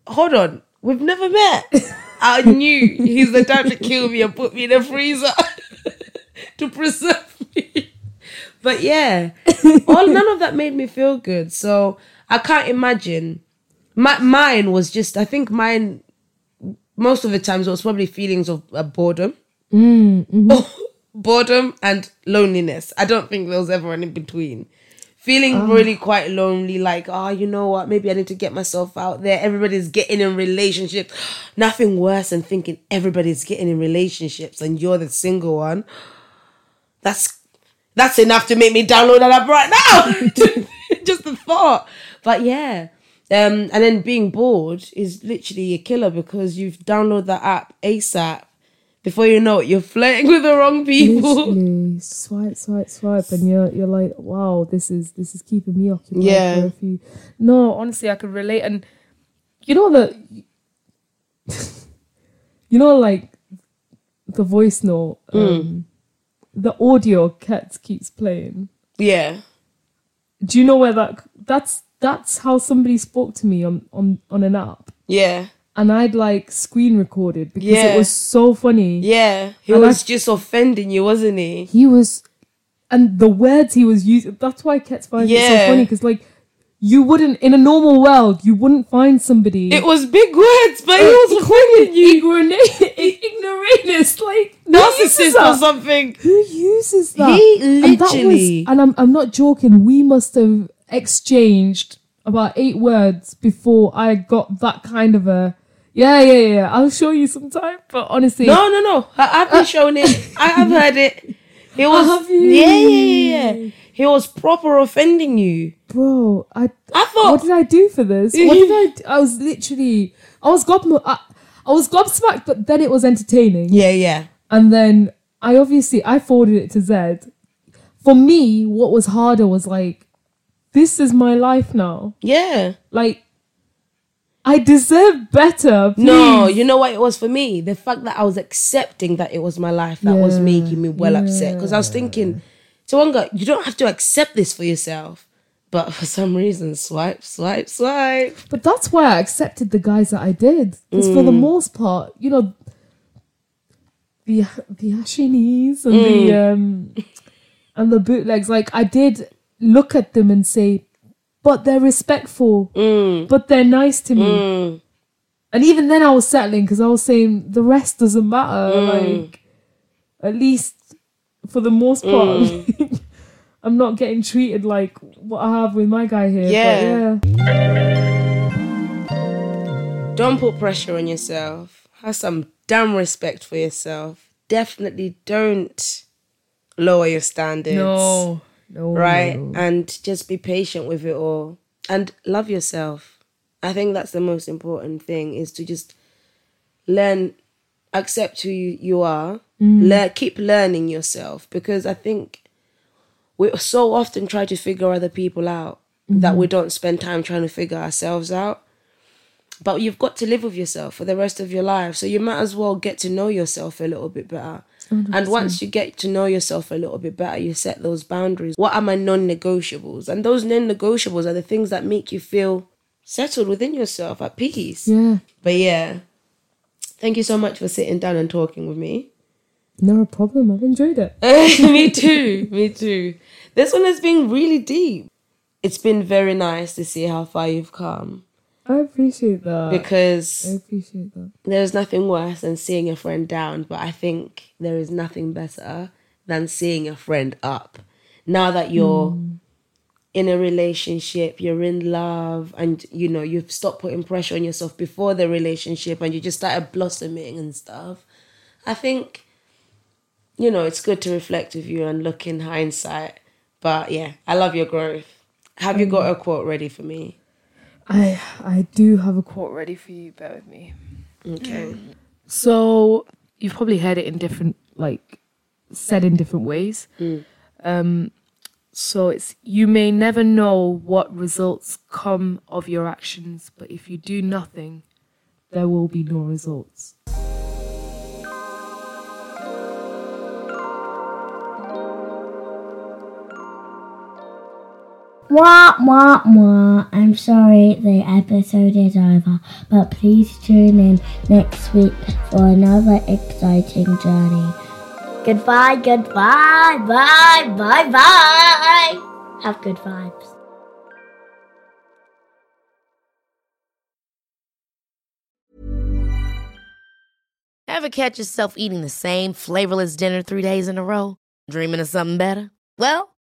Hold on. We've never met. I knew he's the type to kill me and put me in a freezer to preserve me. But yeah, all none of that made me feel good. So I can't imagine. My mine was just. I think mine. Most of the times it was probably feelings of uh, boredom, boredom and loneliness. I don't think there was ever an in between. Feeling really quite lonely, like, oh, you know what? Maybe I need to get myself out there. Everybody's getting in relationships. Nothing worse than thinking everybody's getting in relationships and you're the single one. That's that's enough to make me download that app right now. Just the thought. But yeah. Um, and then being bored is literally a killer because you've downloaded that app ASAP. Before you know it, you're flirting with the wrong people. Literally swipe, swipe, swipe, and you're you're like, wow, this is this is keeping me occupied Yeah. for a few. No, honestly, I could relate, and you know the, you know, like the voice note, um, the audio cats keeps playing. Yeah. Do you know where that? That's that's how somebody spoke to me on on on an app, Yeah. And I'd like screen recorded because Yeah. it was so funny. Yeah. He And I- was just offending you, wasn't he? he was and the words he was using that's why Ket's finds it so funny because like you wouldn't in a normal world you wouldn't find somebody It was big words, but he uh, was offending you. ignorant ignoramus like Narcissist or something. who uses that He and that was literally- and I'm, I'm not joking we must have exchanged about eight words before I got that kind of a yeah yeah yeah I'll show you sometime but honestly No, no, no. I, I've been uh. shown it. I have heard it. He was. Have yeah, yeah, yeah. He was proper offending you. bro I I thought. what did I do for this? What did I? I was literally, I was gob, I, I was gobsmacked, but then it was entertaining. Yeah, yeah. And then I obviously I forwarded it to Zed. For me, what was harder was like, this is my life now. Yeah. Like, I deserve better. No, you know what it was for me? The fact that I was accepting that it was my life that was making me well upset. Because I was thinking, Tawanga, you don't have to accept this for yourself. But for some reason, swipe, swipe, swipe. But that's why I accepted the guys that I did. Because for Mm. the most part, you know, the the Ashinis and Mm. the um and the bootlegs, like I did look at them and say, but they're respectful, Mm. but they're nice to me. And even then, I was settling because I was saying the rest doesn't matter. Mm. Like, at least for the most part, Mm. I'm not getting treated like what I have with my guy here. But Yeah. yeah. Don't put pressure on yourself. Have some damn respect for yourself. Definitely don't lower your standards. No, no, right? no. And just be patient with it all and love yourself. I think that's the most important thing is to just learn, accept who you, you are, mm. learn, keep learning yourself because I think we so often try to figure other people out that we mm-hmm. don't spend time trying to figure ourselves out. But you've got to live with yourself for the rest of your life. So you might as well get to know yourself a little bit better. And once you get to know yourself a little bit better, you set those boundaries. What are my non negotiables? And those non negotiables are the things that make you feel settled within yourself, at peace. Yeah, But yeah, thank you so much for sitting down and talking with me. no problem. I've enjoyed it. me too. Me too. This one has been really deep. It's been very nice to see how far you've come. I appreciate that. because I appreciate that. there's nothing worse than seeing a friend down, but I think there is nothing better than seeing a friend up. Now that you're hmm. in a relationship, you're in love, and you know, you've stopped putting pressure on yourself before the relationship and you just started blossoming and stuff. I think, you know, it's good to reflect with you and look in hindsight. But yeah, I love your growth. Have you got a quote ready for me? I I do have a quote ready for you. Bear with me. Okay. So you've probably heard it in different, like, said in different ways. Um, so it's you may never know what results come of your actions, but if you do nothing, there will be no results. Wah, wah, wah. I'm sorry the episode is over, but please tune in next week for another exciting journey. Goodbye, goodbye, bye, bye, bye. Have good vibes. Ever catch yourself eating the same flavorless dinner three days in a row? Dreaming of something better? Well,